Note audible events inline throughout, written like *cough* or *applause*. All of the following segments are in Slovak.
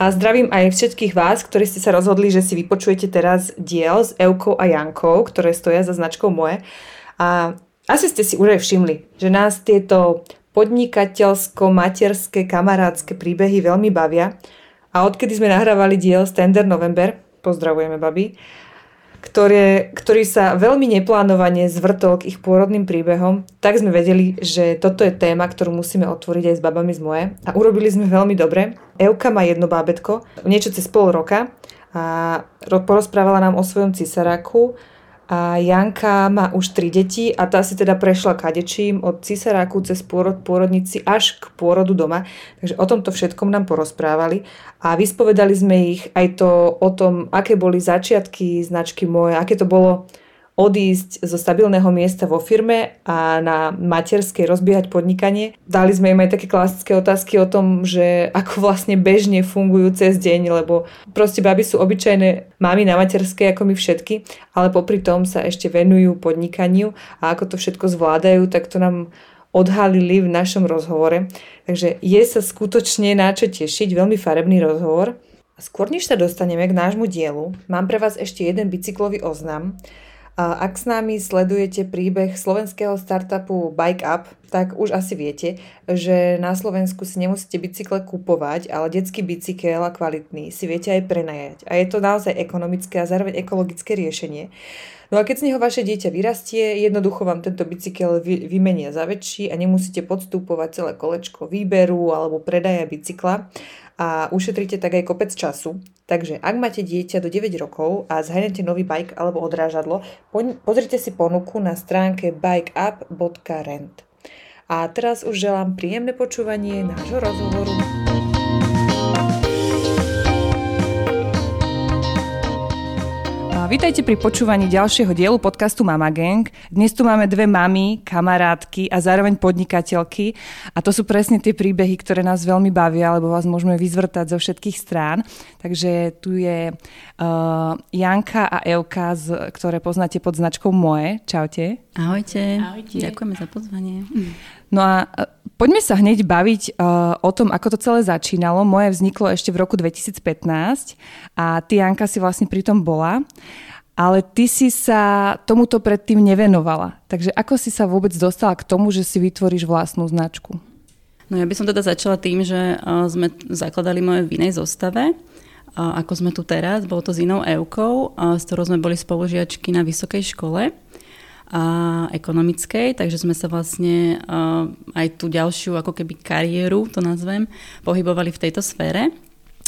a zdravím aj všetkých vás, ktorí ste sa rozhodli, že si vypočujete teraz diel s Eukou a Jankou, ktoré stoja za značkou moje. A asi ste si už aj všimli, že nás tieto podnikateľsko-materské kamarádske príbehy veľmi bavia. A odkedy sme nahrávali diel Stender November, pozdravujeme babi, ktoré, ktorý sa veľmi neplánovane zvrtol k ich pôrodným príbehom, tak sme vedeli, že toto je téma, ktorú musíme otvoriť aj s babami z moje. A urobili sme veľmi dobre. Euka má jedno bábetko, niečo cez pol roka a porozprávala nám o svojom cisaráku a Janka má už tri deti a tá si teda prešla kadečím od cisaráku cez pôrod, pôrodnici až k pôrodu doma. Takže o tomto všetkom nám porozprávali a vyspovedali sme ich aj to o tom, aké boli začiatky značky moje, aké to bolo odísť zo stabilného miesta vo firme a na materskej rozbiehať podnikanie. Dali sme im aj také klasické otázky o tom, že ako vlastne bežne fungujú cez deň, lebo proste baby sú obyčajné mami na materskej ako my všetky, ale popri tom sa ešte venujú podnikaniu a ako to všetko zvládajú, tak to nám odhalili v našom rozhovore. Takže je sa skutočne na čo tešiť, veľmi farebný rozhovor. Skôr než sa dostaneme k nášmu dielu, mám pre vás ešte jeden bicyklový oznam. Ak s nami sledujete príbeh slovenského startupu Bike Up, tak už asi viete, že na Slovensku si nemusíte bicykle kupovať, ale detský bicykel a kvalitný si viete aj prenajať. A je to naozaj ekonomické a zároveň ekologické riešenie. No a keď z neho vaše dieťa vyrastie, jednoducho vám tento bicykel vymenia za väčší a nemusíte podstúpovať celé kolečko výberu alebo predaja bicykla a ušetríte tak aj kopec času. Takže ak máte dieťa do 9 rokov a zhajnete nový bike alebo odrážadlo, pozrite si ponuku na stránke bikeup.rent. A teraz už želám príjemné počúvanie nášho rozhovoru. Vítajte pri počúvaní ďalšieho dielu podcastu Mama Gang. Dnes tu máme dve mamy, kamarátky a zároveň podnikateľky a to sú presne tie príbehy, ktoré nás veľmi bavia, lebo vás môžeme vyzvrtať zo všetkých strán. Takže tu je uh, Janka a Euka, z, ktoré poznáte pod značkou Moje. Čaute. Ahojte. Ahojte. Ďakujeme za pozvanie. No a uh, poďme sa hneď baviť uh, o tom, ako to celé začínalo. Moje vzniklo ešte v roku 2015 a ty, Janka, si vlastne pri tom bola ale ty si sa tomuto predtým nevenovala. Takže ako si sa vôbec dostala k tomu, že si vytvoríš vlastnú značku? No ja by som teda začala tým, že sme zakladali moje v inej zostave, ako sme tu teraz. Bolo to s inou Eukou, s ktorou sme boli spolužiačky na vysokej škole a ekonomickej, takže sme sa vlastne aj tú ďalšiu ako keby kariéru, to nazvem, pohybovali v tejto sfére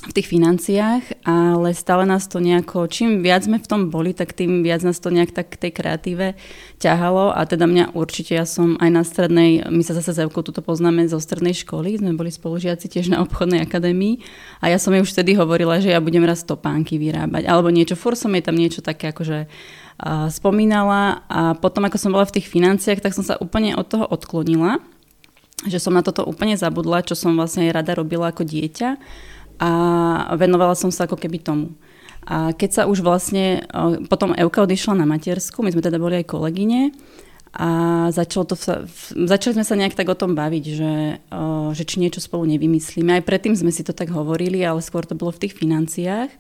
v tých financiách, ale stále nás to nejako, čím viac sme v tom boli, tak tým viac nás to nejak tak k tej kreatíve ťahalo. A teda mňa určite, ja som aj na strednej, my sa zase s Evkou tuto poznáme zo strednej školy, sme boli spolužiaci tiež na obchodnej akadémii. A ja som jej už vtedy hovorila, že ja budem raz topánky vyrábať alebo niečo, fur som jej tam niečo také akože spomínala a potom ako som bola v tých financiách, tak som sa úplne od toho odklonila, že som na toto úplne zabudla, čo som vlastne rada robila ako dieťa a venovala som sa ako keby tomu. A keď sa už vlastne, potom Euka odišla na matersku, my sme teda boli aj kolegyne a začalo to, začali sme sa nejak tak o tom baviť, že, že či niečo spolu nevymyslíme. Aj predtým sme si to tak hovorili, ale skôr to bolo v tých financiách.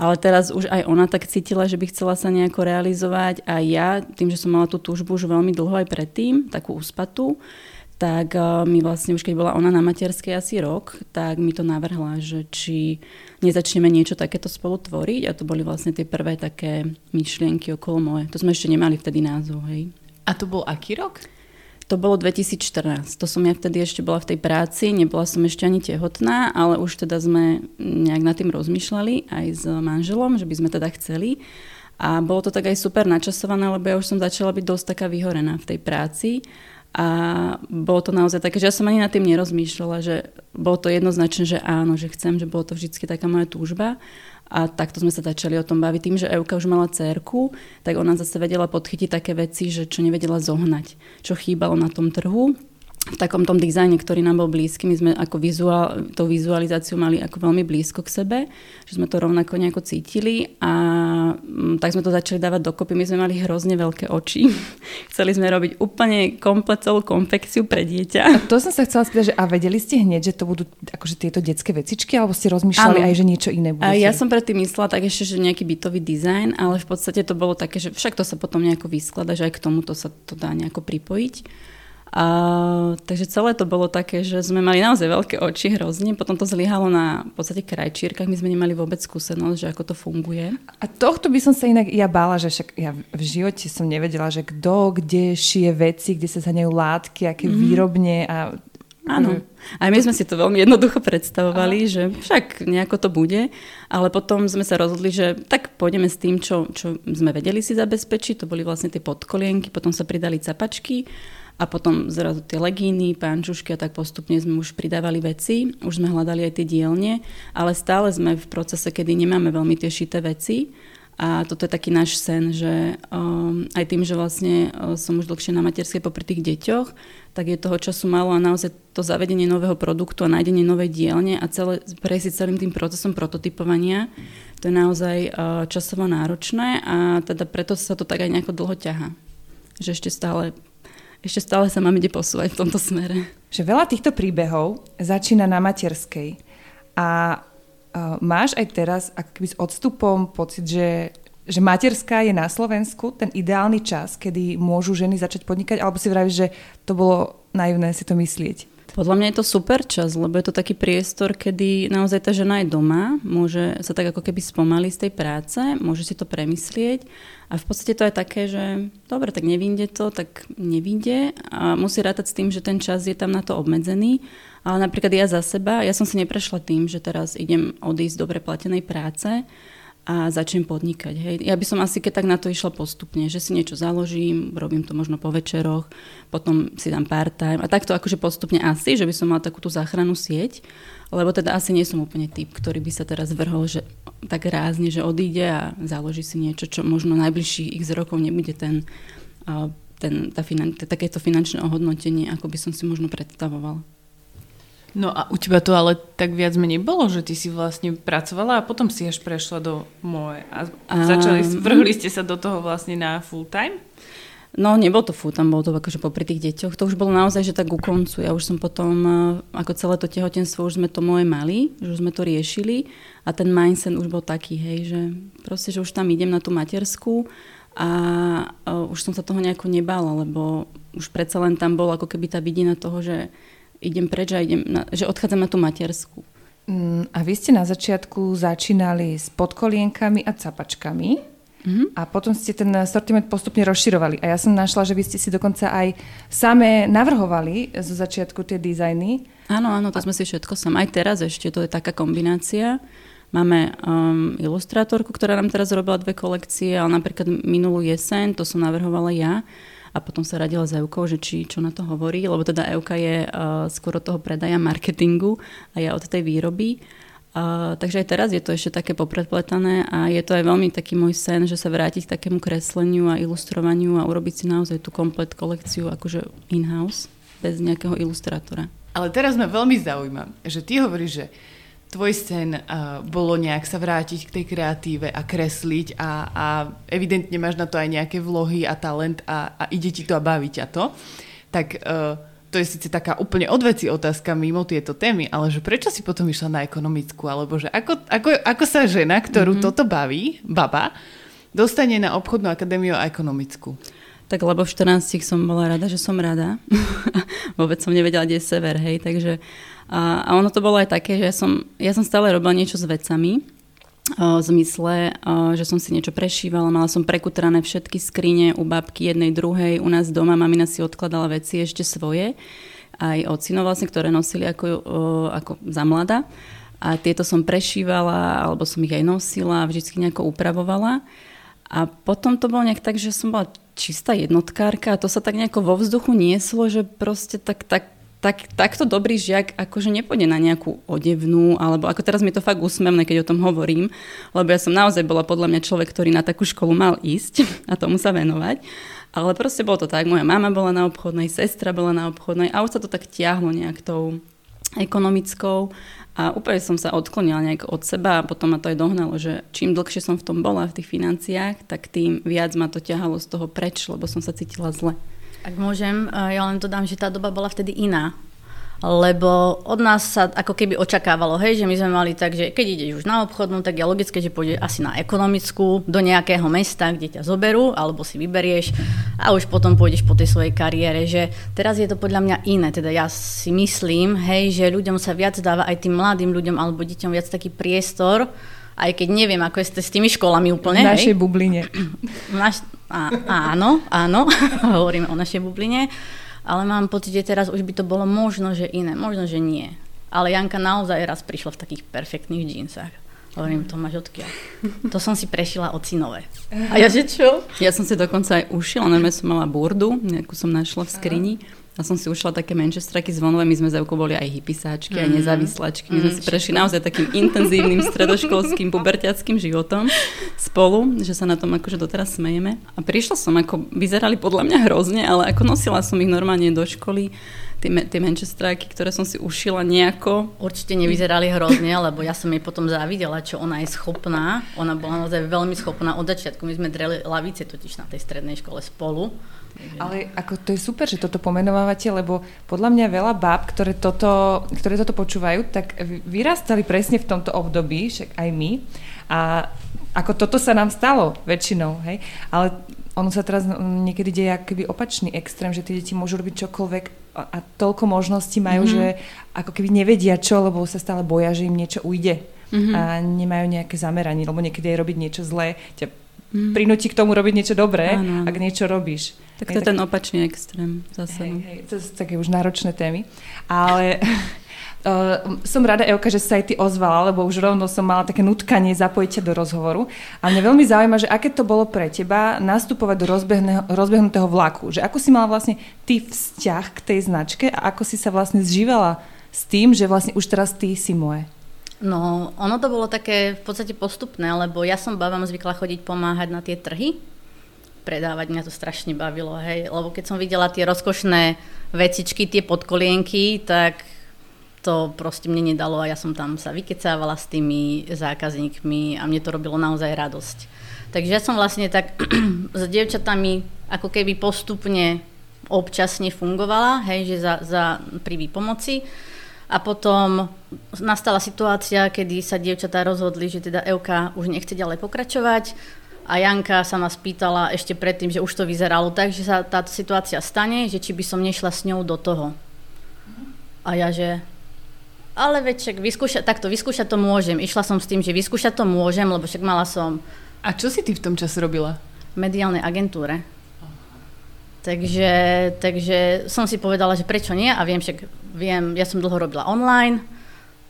Ale teraz už aj ona tak cítila, že by chcela sa nejako realizovať a ja, tým, že som mala tú túžbu už veľmi dlho aj predtým, takú uspatú, tak eh, mi vlastne už keď bola ona na materskej asi rok, tak mi to navrhla, že či nezačneme niečo takéto spolu tvoriť a to boli vlastne tie prvé také myšlienky okolo moje. To sme ešte nemali vtedy názov, hej. A to bol aký rok? To bolo 2014. To som ja vtedy ešte bola v tej práci, nebola som ešte ani tehotná, ale už teda sme nejak nad tým rozmýšľali aj s manželom, že by sme teda chceli. A bolo to tak aj super načasované, lebo ja už som začala byť dosť taká vyhorená v tej práci a bolo to naozaj také, že ja som ani nad tým nerozmýšľala, že bolo to jednoznačné, že áno, že chcem, že bolo to vždy taká moja túžba. A takto sme sa začali o tom baviť. Tým, že Euka už mala cerku, tak ona zase vedela podchytiť také veci, že čo nevedela zohnať, čo chýbalo na tom trhu v takom tom dizajne, ktorý nám bol blízky. My sme ako vizuál, tou vizualizáciu mali ako veľmi blízko k sebe, že sme to rovnako nejako cítili a mm, tak sme to začali dávať dokopy. My sme mali hrozne veľké oči. *laughs* Chceli sme robiť úplne komplet celú konfekciu pre dieťa. A to som sa chcela spýtať, že a vedeli ste hneď, že to budú akože tieto detské vecičky, alebo ste rozmýšľali ano. aj, že niečo iné bude? A ja som predtým myslela tak ešte, že nejaký bytový dizajn, ale v podstate to bolo také, že však to sa potom nejako vysklada, že aj k tomuto sa to dá nejako pripojiť. A, takže celé to bolo také, že sme mali naozaj veľké oči hrozne, potom to zlyhalo na v podstate krajčírkach, my sme nemali vôbec skúsenosť, že ako to funguje. A tohto by som sa inak ja bála, že však ja v živote som nevedela, že kto kde šije veci, kde sa zhaňajú látky, aké mm. výrobne a Áno. Aj my sme si to veľmi jednoducho predstavovali, Aha. že však nejako to bude, ale potom sme sa rozhodli, že tak pôjdeme s tým, čo, čo sme vedeli si zabezpečiť. To boli vlastne tie podkolienky, potom sa pridali capačky a potom zrazu tie legíny, pánčušky a tak postupne sme už pridávali veci, už sme hľadali aj tie dielne, ale stále sme v procese, kedy nemáme veľmi tie šité veci a toto je taký náš sen, že um, aj tým, že vlastne uh, som už dlhšie na materskej popri tých deťoch, tak je toho času málo a naozaj to zavedenie nového produktu a nájdenie novej dielne a celé, prejsť celým tým procesom prototypovania, to je naozaj uh, časovo náročné a teda preto sa to tak aj nejako dlho ťaha. Že ešte stále ešte stále sa mám ide posúvať v tomto smere. Že veľa týchto príbehov začína na materskej. A uh, máš aj teraz akby s odstupom pocit, že, že materská je na Slovensku ten ideálny čas, kedy môžu ženy začať podnikať, alebo si vravíš, že to bolo naivné si to myslieť? Podľa mňa je to super čas, lebo je to taký priestor, kedy naozaj tá žena je doma, môže sa tak ako keby spomaliť z tej práce, môže si to premyslieť a v podstate to je také, že dobre, tak nevinde to, tak nevinde a musí rátať s tým, že ten čas je tam na to obmedzený. Ale napríklad ja za seba, ja som si neprešla tým, že teraz idem odísť z dobre platenej práce a začnem podnikať. Hej. Ja by som asi keď tak na to išla postupne, že si niečo založím, robím to možno po večeroch, potom si dám part-time a takto akože postupne asi, že by som mala takú tú záchranu sieť lebo teda asi nie som úplne typ, ktorý by sa teraz vrhol, že tak rázne, že odíde a založí si niečo, čo možno najbližších x rokov nebude ten, ten, tá finan, takéto finančné ohodnotenie, ako by som si možno predstavoval. No a u teba to ale tak viac menej bolo, že ty si vlastne pracovala a potom si až prešla do moje a začali, vrhli ste sa do toho vlastne na full time? No, nebol to fú, tam bol to akože popri tých deťoch. To už bolo naozaj, že tak ku koncu. Ja už som potom, eh, ako celé to tehotenstvo, už sme to moje mali, že už sme to riešili a ten mindset už bol taký, hej, že proste, že už tam idem na tú matersku a uh, už som sa toho nejako nebala, lebo už predsa len tam bol ako keby tá vidina toho, že idem preč a idem na, že odchádzam na tú matersku. Mm, a vy ste na začiatku začínali s podkolienkami a capačkami. Mm-hmm. A potom ste ten sortiment postupne rozširovali. A ja som našla, že vy ste si dokonca aj samé navrhovali zo začiatku tie dizajny. Áno, áno, to a... sme si všetko sam. Aj teraz ešte to je taká kombinácia. Máme um, ilustrátorku, ktorá nám teraz robila dve kolekcie, ale napríklad minulú jeseň, to som navrhovala ja a potom sa radila s Eukou, že či čo na to hovorí, lebo teda Euka je uh, skoro toho predaja marketingu a ja od tej výroby. Uh, takže aj teraz je to ešte také popredpletané a je to aj veľmi taký môj sen, že sa vrátiť k takému kresleniu a ilustrovaniu a urobiť si naozaj tú komplet kolekciu akože in-house bez nejakého ilustrátora. Ale teraz ma veľmi zaujíma, že ty hovoríš, že tvoj sen uh, bolo nejak sa vrátiť k tej kreatíve a kresliť a, a evidentne máš na to aj nejaké vlohy a talent a, a ide ti to a baví ťa to. Tak uh, to je síce taká úplne odveci otázka mimo tieto témy, ale že prečo si potom išla na ekonomickú, alebo že ako, ako, ako sa žena, ktorú mm-hmm. toto baví, baba, dostane na obchodnú akadémiu a ekonomickú? Tak lebo v 14 som bola rada, že som rada. *laughs* Vôbec som nevedela, kde je sever, hej, takže a, a ono to bolo aj také, že ja som, ja som stále robila niečo s vecami, v zmysle, že som si niečo prešívala, mala som prekutrané všetky skrine u babky jednej, druhej, u nás doma, mamina si odkladala veci ešte svoje, aj ocino vlastne, ktoré nosili ako, ako za mlada. A tieto som prešívala, alebo som ich aj nosila, vždy nejako upravovala. A potom to bolo nejak tak, že som bola čistá jednotkárka a to sa tak nejako vo vzduchu nieslo, že proste tak, tak tak, takto dobrý žiak akože nepôjde na nejakú odevnú, alebo ako teraz mi to fakt úsmevné, keď o tom hovorím, lebo ja som naozaj bola podľa mňa človek, ktorý na takú školu mal ísť *laughs* a tomu sa venovať. Ale proste bolo to tak, moja mama bola na obchodnej, sestra bola na obchodnej a už sa to tak tiahlo nejak tou ekonomickou a úplne som sa odklonila nejak od seba a potom ma to aj dohnalo, že čím dlhšie som v tom bola v tých financiách, tak tým viac ma to ťahalo z toho preč, lebo som sa cítila zle. Ak môžem, eh, ja len dodám, že tá doba bola vtedy iná lebo od nás sa ako keby očakávalo, hej, že my sme mali tak, že keď ideš už na obchodnú, tak je logické, že pôjde asi na ekonomickú do nejakého mesta, kde ťa zoberú, alebo si vyberieš a už potom pôjdeš po tej svojej kariére, že teraz je to podľa mňa iné, teda ja si myslím, hej, že ľuďom sa viac dáva aj tým mladým ľuďom alebo deťom viac taký priestor, aj keď neviem, ako je s tými školami úplne. V našej hej. bubline. *clears throat* Naš, á, áno, áno, *laughs* hovoríme o našej bubline ale mám pocit, že teraz už by to bolo možno, že iné, možno, že nie. Ale Janka naozaj raz prišla v takých perfektných džínsach. Hovorím, to máš odkiaľ? To som si prešila od synové. A ja že čo? Ja som si dokonca aj ušila, normálne som mala burdu, nejakú som našla v skrini. Aha a som si ušla také manchestraky zvonové, my sme Evkou boli aj hypisáčky, mm. aj mhm. nezávislačky. My sme mm, si prešli naozaj takým intenzívnym stredoškolským puberťackým životom spolu, že sa na tom akože doteraz smejeme. A prišla som, ako vyzerali podľa mňa hrozne, ale ako nosila som ich normálne do školy, tie, tie manchestráky, ktoré som si ušila nejako. Určite nevyzerali hrozne, lebo ja som jej potom závidela, čo ona je schopná. Ona bola naozaj veľmi schopná od začiatku. My sme dreli lavice totiž na tej strednej škole spolu ale ako to je super, že toto pomenovávate, lebo podľa mňa veľa báb, ktoré toto, ktoré toto počúvajú, tak vyrastali presne v tomto období, však aj my. A ako toto sa nám stalo väčšinou, hej. Ale ono sa teraz niekedy deje akýby opačný extrém, že tie deti môžu robiť čokoľvek a, a toľko možností majú, mm-hmm. že ako keby nevedia čo, lebo sa stále boja, že im niečo ujde mm-hmm. a nemajú nejaké zameranie, lebo niekedy aj robiť niečo zlé ťa mm. prinúti k tomu robiť niečo dobré, áno. ak niečo robíš. Tak to je ten opačný extrém zase. Hej, no. hej, to sú také už náročné témy. Ale *laughs* Uh, som rada, Euka, že sa aj ty ozvala, lebo už rovno som mala také nutkanie zapojiť ťa do rozhovoru. A mňa veľmi zaujíma, že aké to bolo pre teba nastupovať do rozbehnutého vlaku. Že ako si mala vlastne ty vzťah k tej značke a ako si sa vlastne zžívala s tým, že vlastne už teraz ty si moje. No, ono to bolo také v podstate postupné, lebo ja som babám zvykla chodiť pomáhať na tie trhy, predávať, mňa to strašne bavilo, hej, lebo keď som videla tie rozkošné vecičky, tie podkolienky, tak to proste mne nedalo a ja som tam sa vykecávala s tými zákazníkmi a mne to robilo naozaj radosť. Takže ja som vlastne tak *clears throat* s dievčatami ako keby postupne občasne fungovala, hej, že za, za pri výpomoci. A potom nastala situácia, kedy sa dievčatá rozhodli, že teda Euka už nechce ďalej pokračovať a Janka sa ma spýtala ešte predtým, že už to vyzeralo tak, že sa táto situácia stane, že či by som nešla s ňou do toho. A ja, že ale veď však vyskúšať, takto vyskúšať to môžem. Išla som s tým, že vyskúšať to môžem, lebo však mala som... A čo si ty v tom čase robila? V mediálnej agentúre. Takže, takže som si povedala, že prečo nie a viem, však viem, ja som dlho robila online,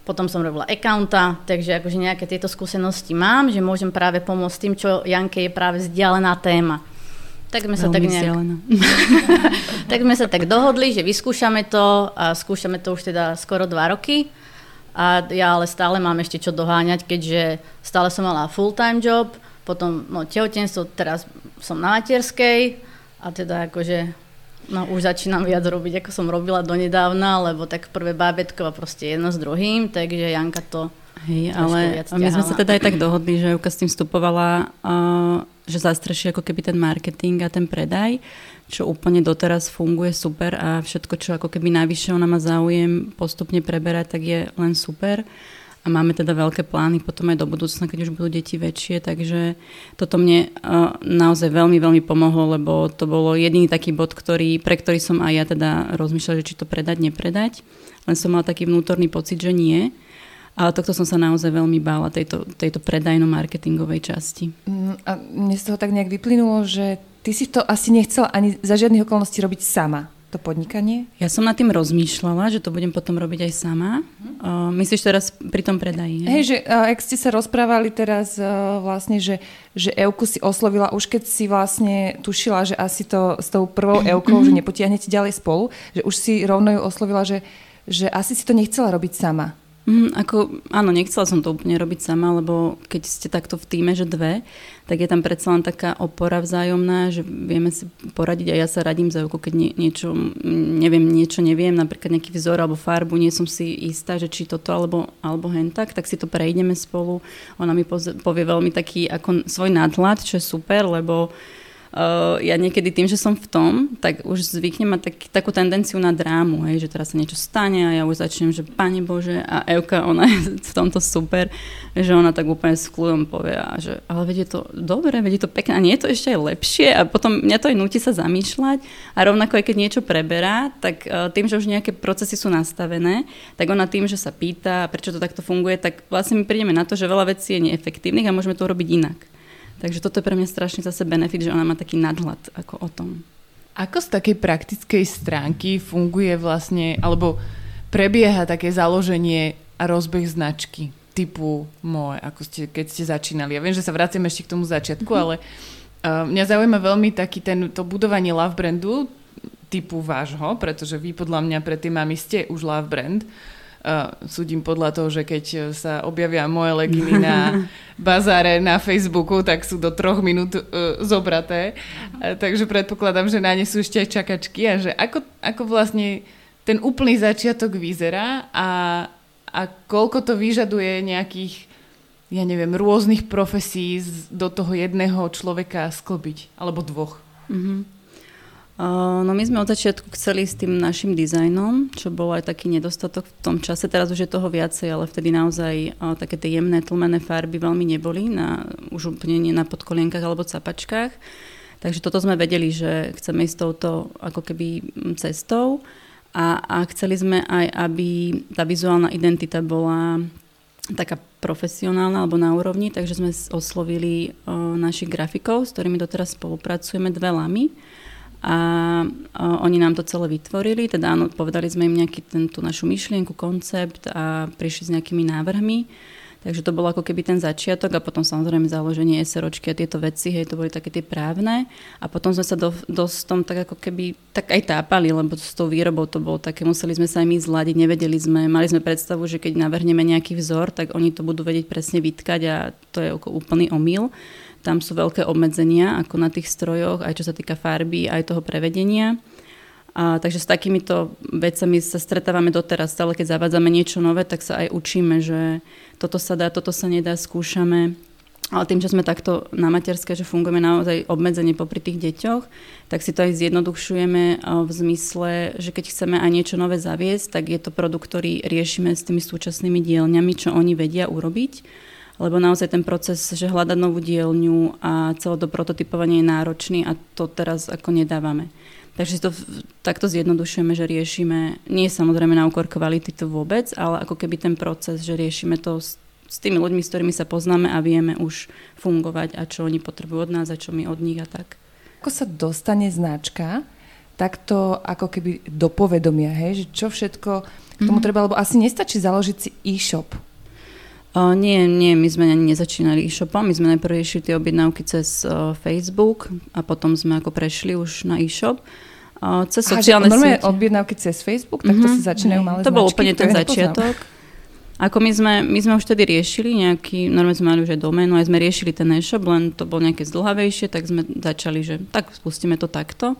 potom som robila accounta, takže akože nejaké tieto skúsenosti mám, že môžem práve pomôcť tým, čo Janke je práve vzdialená téma. Tak sme sa tak nejak... *laughs* tak sme sa tak dohodli, že vyskúšame to a skúšame to už teda skoro dva roky. A ja ale stále mám ešte čo doháňať, keďže stále som mala full-time job, potom no, tehotenstvo, teraz som na materskej a teda akože No už začínam viac robiť, ako som robila donedávna, lebo tak prvé bábetko a proste jedno s druhým, takže Janka to Hej, ale my sme sa teda aj tak dohodli, že Juka s tým vstupovala uh, že zastreší ako keby ten marketing a ten predaj, čo úplne doteraz funguje super a všetko, čo ako keby najvyššie ona má záujem postupne preberať, tak je len super. A máme teda veľké plány potom aj do budúcna, keď už budú deti väčšie, takže toto mne uh, naozaj veľmi, veľmi pomohlo, lebo to bolo jediný taký bod, ktorý, pre ktorý som aj ja teda rozmýšľala, že či to predať, nepredať. Len som mala taký vnútorný pocit, že nie. Ale tohto som sa naozaj veľmi bála, tejto, tejto predajno-marketingovej časti. Mm, a mne z toho tak nejak vyplynulo, že ty si to asi nechcela ani za žiadnych okolností robiť sama. to podnikanie? Ja som nad tým rozmýšľala, že to budem potom robiť aj sama. Uh, myslíš teraz pri tom predaji? Hej, že uh, ak ste sa rozprávali teraz uh, vlastne, že, že Euku si oslovila už keď si vlastne tušila, že asi to s tou prvou *clears throat* Eukou, že nepotiahnete ďalej spolu, že už si rovno ju oslovila, že, že asi si to nechcela robiť sama. Mm, ako, áno, nechcela som to úplne robiť sama, lebo keď ste takto v týme, že dve, tak je tam predsa len taká opora vzájomná, že vieme si poradiť a ja sa radím za keď nie, niečo, neviem, niečo neviem, napríklad nejaký vzor alebo farbu, nie som si istá, že či toto alebo, alebo hen tak, tak si to prejdeme spolu. Ona mi povie veľmi taký ako svoj nadhľad, čo je super, lebo Uh, ja niekedy tým, že som v tom, tak už zvyknem mať tak, takú tendenciu na drámu, hej, že teraz sa niečo stane a ja už začnem, že Pane Bože, a Euka, ona *laughs* je v tomto super, že ona tak úplne s kľudom povie, a že ale vedie to dobre, vedie to pekné, a nie je to ešte aj lepšie a potom mňa to aj nutí sa zamýšľať a rovnako aj keď niečo preberá, tak uh, tým, že už nejaké procesy sú nastavené, tak ona tým, že sa pýta, prečo to takto funguje, tak vlastne my prídeme na to, že veľa vecí je neefektívnych a môžeme to urobiť inak. Takže toto je pre mňa strašný zase benefit, že ona má taký nadhľad ako o tom. Ako z takej praktickej stránky funguje vlastne, alebo prebieha také založenie a rozbeh značky typu moje, ako ste, keď ste začínali. Ja viem, že sa vraciame ešte k tomu začiatku, mm-hmm. ale uh, mňa zaujíma veľmi taký ten, to budovanie love brandu typu vášho, pretože vy podľa mňa pre tie mami ste už love brand. Uh, Uh, súdim podľa toho, že keď sa objavia moje leginy na *laughs* bazáre na Facebooku, tak sú do troch minút uh, zobraté. Uh, takže predpokladám, že na ne sú ešte aj čakačky a že ako, ako vlastne ten úplný začiatok vyzerá a, a koľko to vyžaduje nejakých ja neviem, rôznych profesí do toho jedného človeka sklbiť, alebo dvoch. Mm-hmm. No my sme od začiatku chceli s tým našim dizajnom, čo bol aj taký nedostatok v tom čase. Teraz už je toho viacej, ale vtedy naozaj také tie jemné tlmené farby veľmi neboli, na, už úplne nie na podkolienkach alebo capačkách. Takže toto sme vedeli, že chceme ísť touto ako keby cestou a, a chceli sme aj, aby tá vizuálna identita bola taká profesionálna alebo na úrovni, takže sme oslovili našich grafikov, s ktorými doteraz spolupracujeme, dve lamy a oni nám to celé vytvorili, teda áno, povedali sme im nejaký ten, tú našu myšlienku, koncept a prišli s nejakými návrhmi. Takže to bolo ako keby ten začiatok a potom samozrejme založenie SROčky a tieto veci, hej, to boli také tie právne. A potom sme sa do, dosť tom tak ako keby tak aj tápali, lebo s tou výrobou to bolo také, museli sme sa aj my zladiť, nevedeli sme, mali sme predstavu, že keď navrhneme nejaký vzor, tak oni to budú vedieť presne vytkať a to je úplný omyl. Tam sú veľké obmedzenia, ako na tých strojoch, aj čo sa týka farby, aj toho prevedenia. A, takže s takýmito vecami sa stretávame doteraz. Stále keď zavádzame niečo nové, tak sa aj učíme, že toto sa dá, toto sa nedá, skúšame. Ale tým, že sme takto na materské, že fungujeme naozaj obmedzenie popri tých deťoch, tak si to aj zjednodušujeme v zmysle, že keď chceme aj niečo nové zaviesť, tak je to produkt, ktorý riešime s tými súčasnými dielňami, čo oni vedia urobiť lebo naozaj ten proces, že hľadať novú dielňu a celé to prototypovanie je náročný a to teraz ako nedávame. Takže si to takto zjednodušujeme, že riešime, nie samozrejme na úkor kvality to vôbec, ale ako keby ten proces, že riešime to s, s tými ľuďmi, s ktorými sa poznáme a vieme už fungovať a čo oni potrebujú od nás a čo my od nich a tak. Ako sa dostane značka takto ako keby do povedomia, hej? že čo všetko k tomu mm-hmm. treba, lebo asi nestačí založiť si e-shop Uh, nie, nie, my sme ani nezačínali e-shopom, my sme najprv riešili tie objednávky cez uh, Facebook a potom sme ako prešli už na e-shop. Uh, cez Aha, sociálne siete. objednávky cez Facebook, tak to mm-hmm. si začínajú malé To bol úplne ten začiatok. Ako my sme, my sme už vtedy riešili nejaký, normálne sme mali už aj doménu, aj sme riešili ten e-shop, len to bolo nejaké zdlhavejšie, tak sme začali, že tak spustíme to takto.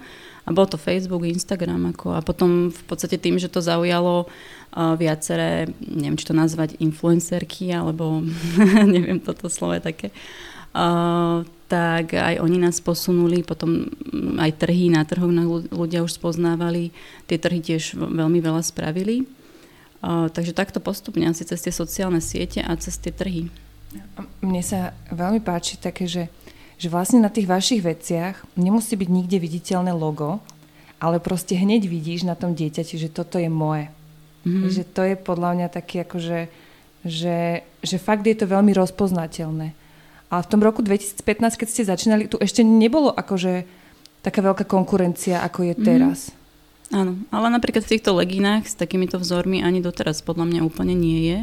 A bol to Facebook, Instagram. Ako, a potom v podstate tým, že to zaujalo uh, viaceré, neviem, či to nazvať influencerky, alebo *laughs* neviem, toto slovo je také, uh, tak aj oni nás posunuli, potom aj trhy na trhoch ľudia už spoznávali, tie trhy tiež veľmi veľa spravili. Uh, takže takto postupne asi cez tie sociálne siete a cez tie trhy. Mne sa veľmi páči také, že že vlastne na tých vašich veciach nemusí byť nikde viditeľné logo, ale proste hneď vidíš na tom dieťati, že toto je moje. Mm-hmm. Že to je podľa mňa taký akože, že, že fakt je to veľmi rozpoznateľné. A v tom roku 2015, keď ste začínali, tu ešte nebolo akože taká veľká konkurencia, ako je mhm. teraz. Áno, ale napríklad v týchto legínach s takýmito vzormi ani doteraz podľa mňa úplne nie je.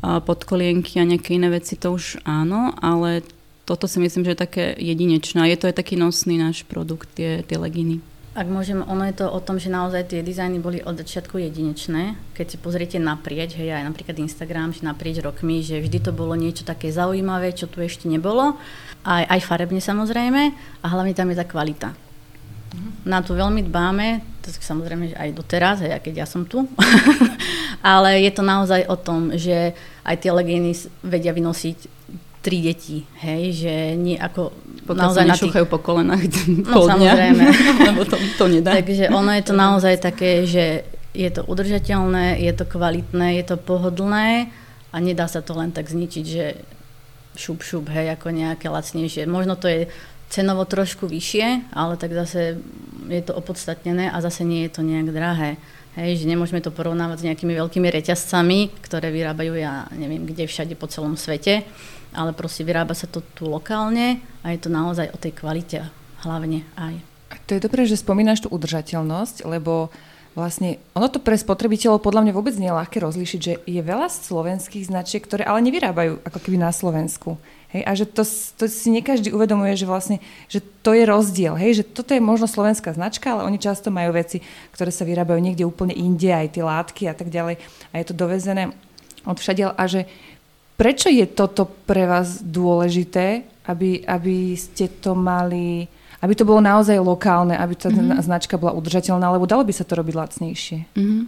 Podkolienky a nejaké iné veci to už áno, ale toto si myslím, že je také jedinečné. Je to aj taký nosný náš produkt, tie, tie legíny. Ak môžem, ono je to o tom, že naozaj tie dizajny boli od začiatku jedinečné. Keď si pozriete naprieč, hej, aj napríklad Instagram, že naprieč rokmi, že vždy to bolo niečo také zaujímavé, čo tu ešte nebolo. Aj, aj farebne samozrejme a hlavne tam je tá kvalita. Na to veľmi dbáme, to samozrejme aj doteraz, aj keď ja som tu. *laughs* Ale je to naozaj o tom, že aj tie legíny vedia vynosiť tri deti, hej, že nie ako pokiaľ naozaj nešúchajú tých... po kolenách *laughs* no, samozrejme. *laughs* lebo to, to nedá. Takže ono je to naozaj také, že je to udržateľné, je to kvalitné, je to pohodlné a nedá sa to len tak zničiť, že šup, šup, hej, ako nejaké lacnejšie. Možno to je cenovo trošku vyššie, ale tak zase je to opodstatnené a zase nie je to nejak drahé. Hej, že nemôžeme to porovnávať s nejakými veľkými reťazcami, ktoré vyrábajú ja neviem kde všade po celom svete ale proste vyrába sa to tu lokálne a je to naozaj o tej kvalite hlavne aj. To je dobré, že spomínaš tú udržateľnosť, lebo vlastne ono to pre spotrebiteľov podľa mňa vôbec nie je ľahké rozlíšiť, že je veľa slovenských značiek, ktoré ale nevyrábajú ako keby na Slovensku. Hej, a že to, to si nie každý uvedomuje, že vlastne, že to je rozdiel, hej, že toto je možno slovenská značka, ale oni často majú veci, ktoré sa vyrábajú niekde úplne inde, aj tie látky a tak ďalej a je to dovezené od všade a že Prečo je toto pre vás dôležité, aby, aby ste to mali, aby to bolo naozaj lokálne, aby tá mm-hmm. značka bola udržateľná, lebo dalo by sa to robiť lacnejšie? Mm-hmm.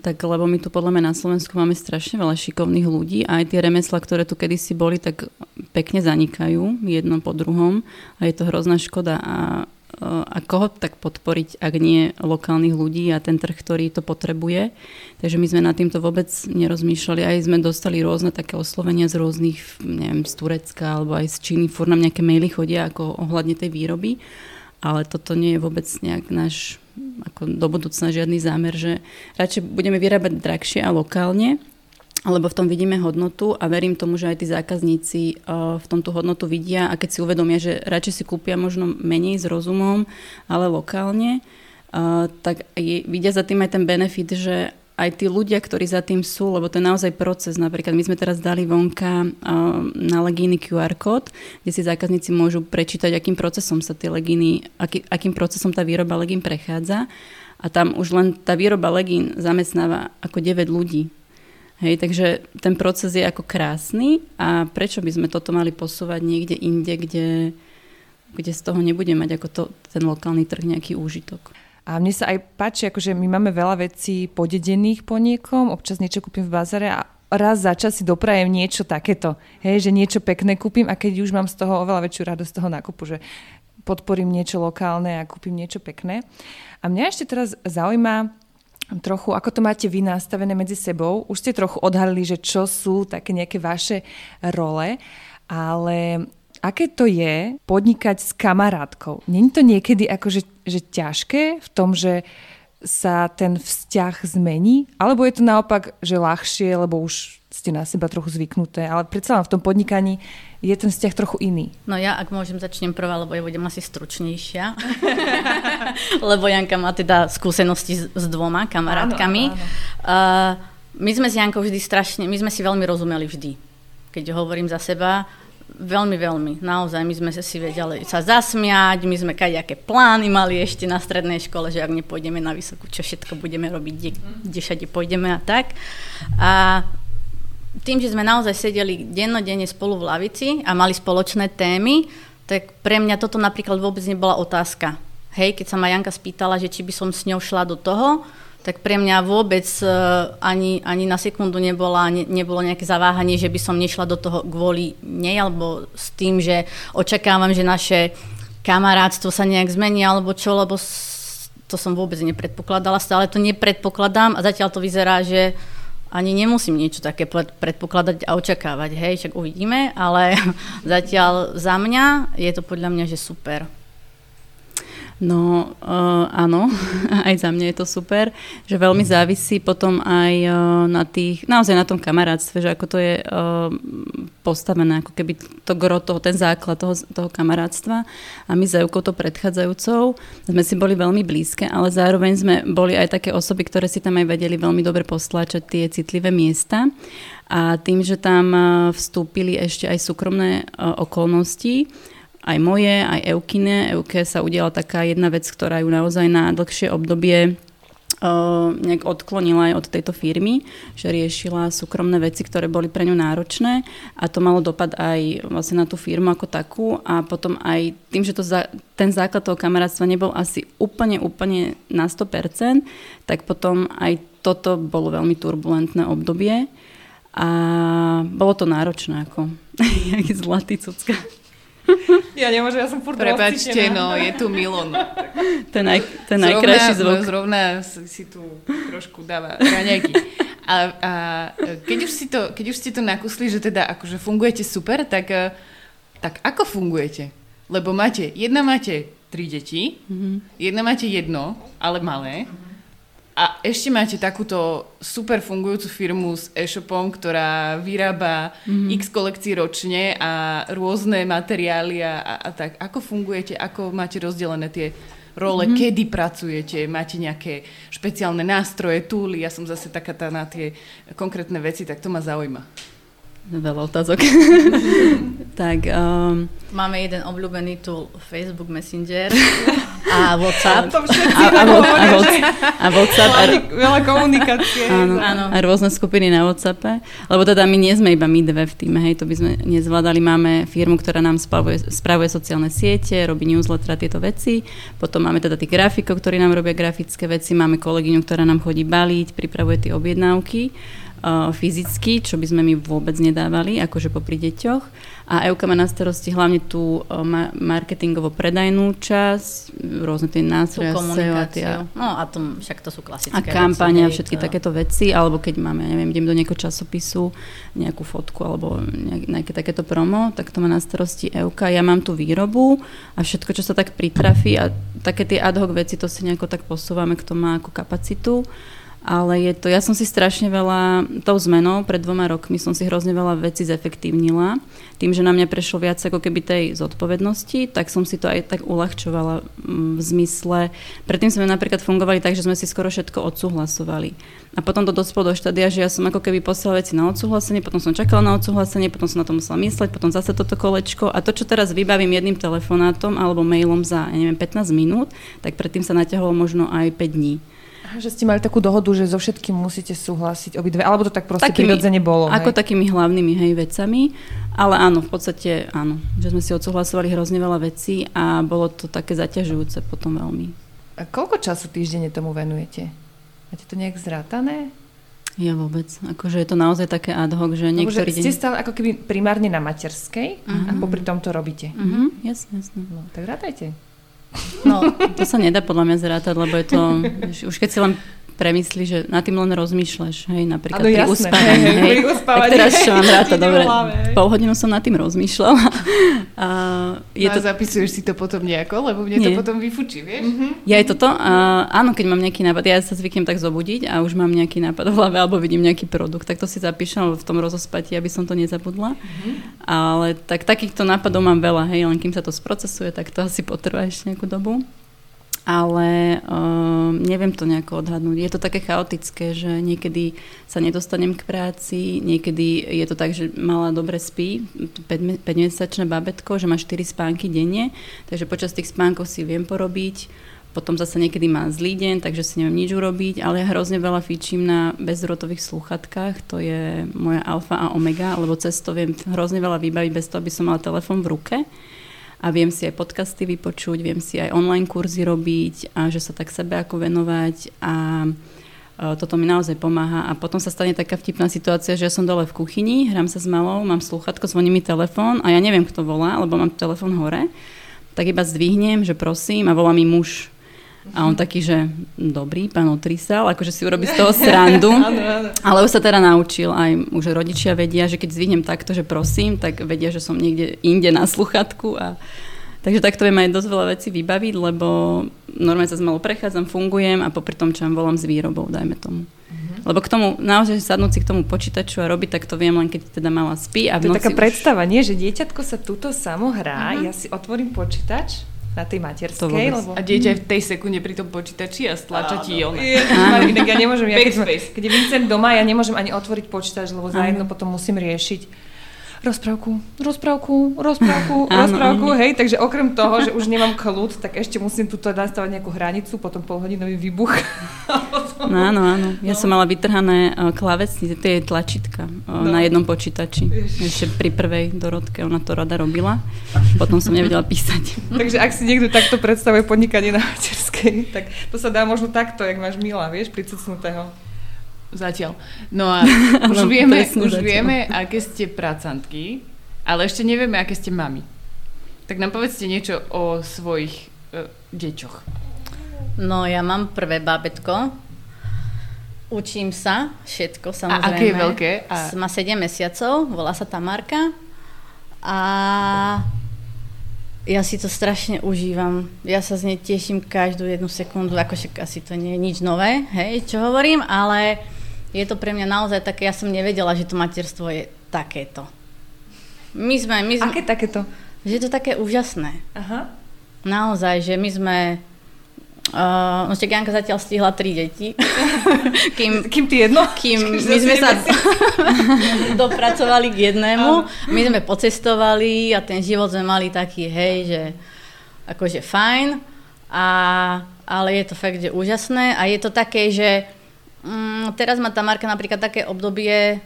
Tak lebo my tu podľa mňa na Slovensku máme strašne veľa šikovných ľudí a aj tie remesla, ktoré tu kedysi boli, tak pekne zanikajú jedno po druhom a je to hrozná škoda a a koho tak podporiť, ak nie lokálnych ľudí a ten trh, ktorý to potrebuje. Takže my sme nad týmto vôbec nerozmýšľali. Aj sme dostali rôzne také oslovenia z rôznych, neviem, z Turecka alebo aj z Číny. Fúr nám nejaké maily chodia ako ohľadne tej výroby. Ale toto nie je vôbec nejak náš ako do budúcna žiadny zámer, že radšej budeme vyrábať drahšie a lokálne, lebo v tom vidíme hodnotu a verím tomu, že aj tí zákazníci uh, v tomto hodnotu vidia a keď si uvedomia, že radšej si kúpia možno menej s rozumom, ale lokálne, uh, tak vidia za tým aj ten benefit, že aj tí ľudia, ktorí za tým sú, lebo to je naozaj proces. Napríklad my sme teraz dali vonka uh, na legíny QR kód, kde si zákazníci môžu prečítať, akým procesom sa tie legíny, aký, akým procesom tá výroba legín prechádza. A tam už len tá výroba legín zamestnáva ako 9 ľudí. Hej, takže ten proces je ako krásny a prečo by sme toto mali posúvať niekde inde, kde, kde z toho nebude mať ako to, ten lokálny trh nejaký úžitok. A mne sa aj páči, akože my máme veľa vecí podedených po niekom, občas niečo kúpim v bazare a raz za čas si doprajem niečo takéto. Hej, že niečo pekné kúpim a keď už mám z toho oveľa väčšiu radosť z toho nákupu, že podporím niečo lokálne a kúpim niečo pekné. A mňa ešte teraz zaujíma, trochu, ako to máte vy nastavené medzi sebou. Už ste trochu odhalili, že čo sú také nejaké vaše role, ale aké to je podnikať s kamarátkou? Není to niekedy akože že ťažké v tom, že sa ten vzťah zmení? Alebo je to naopak, že ľahšie, lebo už ste na seba trochu zvyknuté, ale predsa len v tom podnikaní je ten vzťah trochu iný. No ja, ak môžem, začnem prvá, lebo ja budem asi stručnejšia. *laughs* lebo Janka má teda skúsenosti s, s dvoma kamarátkami. Áno, áno, áno. Uh, my sme s Jankou vždy strašne, my sme si veľmi rozumeli vždy. Keď hovorím za seba, Veľmi, veľmi. Naozaj, my sme si vedeli sa zasmiať, my sme kadejaké plány mali ešte na strednej škole, že ak nepôjdeme na vysokú, čo všetko budeme robiť, kde, kde všade pôjdeme a tak. A tým, že sme naozaj sedeli dennodenne spolu v lavici a mali spoločné témy, tak pre mňa toto napríklad vôbec nebola otázka. Hej, keď sa ma Janka spýtala, že či by som s ňou šla do toho, tak pre mňa vôbec uh, ani, ani na sekundu nebola, ne, nebolo nejaké zaváhanie, že by som nešla do toho kvôli nej, alebo s tým, že očakávam, že naše kamarátstvo sa nejak zmení, alebo čo, lebo to som vôbec nepredpokladala, stále to nepredpokladám a zatiaľ to vyzerá, že ani nemusím niečo také predpokladať a očakávať, hej, však uvidíme, ale *laughs* zatiaľ za mňa je to podľa mňa, že super. No uh, áno, *laughs* aj za mňa je to super, že veľmi závisí potom aj uh, na tých, naozaj na tom kamarátstve, že ako to je uh, postavené, ako keby to gro toho, ten základ toho, toho kamarátstva. A my za Eukou to predchádzajúcou sme si boli veľmi blízke, ale zároveň sme boli aj také osoby, ktoré si tam aj vedeli veľmi dobre postláčať tie citlivé miesta. A tým, že tam vstúpili ešte aj súkromné okolnosti, aj moje, aj Eukine. Euke sa udiala taká jedna vec, ktorá ju naozaj na dlhšie obdobie Uh, nejak odklonila aj od tejto firmy, že riešila súkromné veci, ktoré boli pre ňu náročné a to malo dopad aj vlastne na tú firmu ako takú a potom aj tým, že to za, ten základ toho kamarátstva nebol asi úplne, úplne na 100%, tak potom aj toto bolo veľmi turbulentné obdobie a bolo to náročné ako *laughs* zlatý cucka. *laughs* Ja nemôžem, ja som furt Prepačte, no, je tu Milon. Ten, naj, ten najkrajší zvuk. Zrovna si tu trošku dáva raňajky. A, a keď, už si to, keď už ste to nakusli, že teda akože fungujete super, tak, tak ako fungujete? Lebo máte, jedna máte tri deti, mm-hmm. jedna máte jedno, ale malé, mm-hmm a ešte máte takúto super fungujúcu firmu s e-shopom, ktorá vyrába mm-hmm. x kolekcií ročne a rôzne materiály a, a, tak. Ako fungujete? Ako máte rozdelené tie role? Mm-hmm. Kedy pracujete? Máte nejaké špeciálne nástroje, túly? Ja som zase taká tá na tie konkrétne veci, tak to ma zaujíma. Veľa otázok. *laughs* tak, um, Máme jeden obľúbený tool Facebook Messenger *laughs* a WhatsApp. To a, a, a, a WhatsApp. A, veľa komunikácie. Áno, áno. A rôzne skupiny na WhatsAppe. Lebo teda my nie sme iba my dve v týme, hej, to by sme nezvládali. Máme firmu, ktorá nám spravuje, spravuje sociálne siete, robí newsletter a tieto veci. Potom máme teda tých grafikov, ktorí nám robia grafické veci. Máme kolegyňu, ktorá nám chodí baliť, pripravuje tie objednávky fyzicky, čo by sme my vôbec nedávali, akože popri deťoch. A Euka má na starosti hlavne tú marketingovo-predajnú časť, rôzne tie nástroje, a tie... No a to, však to sú klasické A kampania, všetky to... takéto veci, alebo keď máme, ja neviem, idem do nejakého časopisu, nejakú fotku alebo nejaké takéto promo, tak to má na starosti Euka. Ja mám tú výrobu a všetko, čo sa tak pritrafí a také tie ad hoc veci, to si nejako tak posúvame, kto má ako kapacitu ale je to, ja som si strašne veľa, tou zmenou pred dvoma rokmi som si hrozne veľa vecí zefektívnila. Tým, že na mňa prešlo viac ako keby tej zodpovednosti, tak som si to aj tak uľahčovala mm, v zmysle, predtým sme napríklad fungovali tak, že sme si skoro všetko odsúhlasovali. A potom to dospelo do štádia, že ja som ako keby poslala veci na odsúhlasenie, potom som čakala na odsúhlasenie, potom som na to musela mysleť, potom zase toto kolečko. A to, čo teraz vybavím jedným telefonátom alebo mailom za, ja neviem, 15 minút, tak predtým sa naťahovalo možno aj 5 dní. Že ste mali takú dohodu, že so všetkým musíte súhlasiť obidve, alebo to tak proste takými, prirodzene bolo. Ako hej? takými hlavnými hej, vecami, ale áno, v podstate áno, že sme si odsúhlasovali hrozne veľa vecí a bolo to také zaťažujúce potom veľmi. A koľko času týždenne tomu venujete? Máte to nejak zrátané? Ja vôbec. Akože je to naozaj také ad hoc, že niektorí deň... ste stále ako keby primárne na materskej uh-huh. a mhm. popri tom to robíte. Uh-huh. Jasne, jasne. No, tak rátajte. No, to sa nedá podľa mňa zrátať, lebo je to, už keď si len premyslí, že na tým len rozmýšľaš, hej, napríklad ano, pri uspávaní, hej, hej, pri uspávaní, teraz čo mám ráta, dobre, pol hodinu som nad tým rozmýšľala. *laughs* A, je no to... a zapisuješ si to potom nejako, lebo mne Nie. to potom vyfučí, vieš? Mm-hmm. Ja je toto, a, áno, keď mám nejaký nápad, ja sa zvyknem tak zobudiť a už mám nejaký nápad v hlave, alebo vidím nejaký produkt, tak to si zapíšem v tom rozospati, aby som to nezabudla. Mm-hmm. Ale tak takýchto nápadov mám veľa, hej, len kým sa to sprocesuje, tak to asi potrvá ešte nejakú dobu ale um, neviem to nejako odhadnúť. Je to také chaotické, že niekedy sa nedostanem k práci, niekedy je to tak, že mala dobre spí, 5-mesačné babetko, že má 4 spánky denne, takže počas tých spánkov si viem porobiť, potom zase niekedy má zlý deň, takže si neviem nič urobiť, ale ja hrozne veľa fičím na bezdrotových sluchatkách, to je moja alfa a omega, lebo cez to viem hrozne veľa vybaviť bez toho, aby som mala telefón v ruke a viem si aj podcasty vypočuť, viem si aj online kurzy robiť a že sa tak sebe ako venovať a e, toto mi naozaj pomáha. A potom sa stane taká vtipná situácia, že ja som dole v kuchyni, hrám sa s malou, mám slúchatko, zvoní mi telefón a ja neviem, kto volá, lebo mám telefón hore. Tak iba zdvihnem, že prosím a volá mi muž a on taký, že dobrý, pán Otrisal, akože si urobí z toho *laughs* srandu. Ale už sa teda naučil, aj už rodičia vedia, že keď zvihnem takto, že prosím, tak vedia, že som niekde inde na sluchatku a Takže takto viem aj dosť veľa vecí vybaviť, lebo normálne sa zmalo prechádzam, fungujem a popri tom, čo vám volám s výrobou, dajme tomu. Mm-hmm. Lebo k tomu, naozaj sadnúť si k tomu počítaču a robiť, tak to viem len keď teda mala spí. A to je taká už... predstava, nie? Že dieťatko sa tuto samo hrá, mm-hmm. ja si otvorím počítač na tej materskej. Lebo... A dieťa je v tej sekunde pri tom počítači a stlača ti ona. Inak ja nemôžem, ja keď, keď je Vincent doma, ja nemôžem ani otvoriť počítač, lebo za jedno potom musím riešiť rozprávku, rozprávku, rozprávku, *laughs* rozprávku, hej, takže okrem toho, že už nemám kľud, tak ešte musím tuto nastavať nejakú hranicu, potom polhodinový výbuch. *laughs* No áno, áno. Ja no. som mala vytrhané uh, klávesnice, tie tlačítka uh, no. na jednom počítači. Ešte pri prvej Dorotke, ona to rada robila. Potom som nevedela *laughs* písať. takže ak si niekto takto predstavuje podnikanie na materskej, tak to sa dá možno takto, jak máš Mila, vieš, pricúcnutého. Zatiaľ. No a *laughs* už, vieme, už vieme, aké ste pracantky, ale ešte nevieme, aké ste mami. Tak nám povedzte niečo o svojich uh, deťoch. No ja mám prvé bábetko. Učím sa všetko, samozrejme. A aké je veľké? A... Má 7 mesiacov, volá sa Tamarka. A ja si to strašne užívam. Ja sa z nej teším každú jednu sekundu, akože asi to nie je nič nové, hej, čo hovorím, ale je to pre mňa naozaj také, ja som nevedela, že to materstvo je takéto. My sme... My sme Aké takéto? Že je to také úžasné. Aha. Naozaj, že my sme... Uh, no Janka zatiaľ stihla tri deti. *laughs* kým, kým ty jedno? Kým my sme sa *laughs* dopracovali k jednému. My sme pocestovali a ten život sme mali taký, hej, že akože fajn. A, ale je to fakt, že úžasné. A je to také, že Mm, teraz má Tamarka napríklad také obdobie,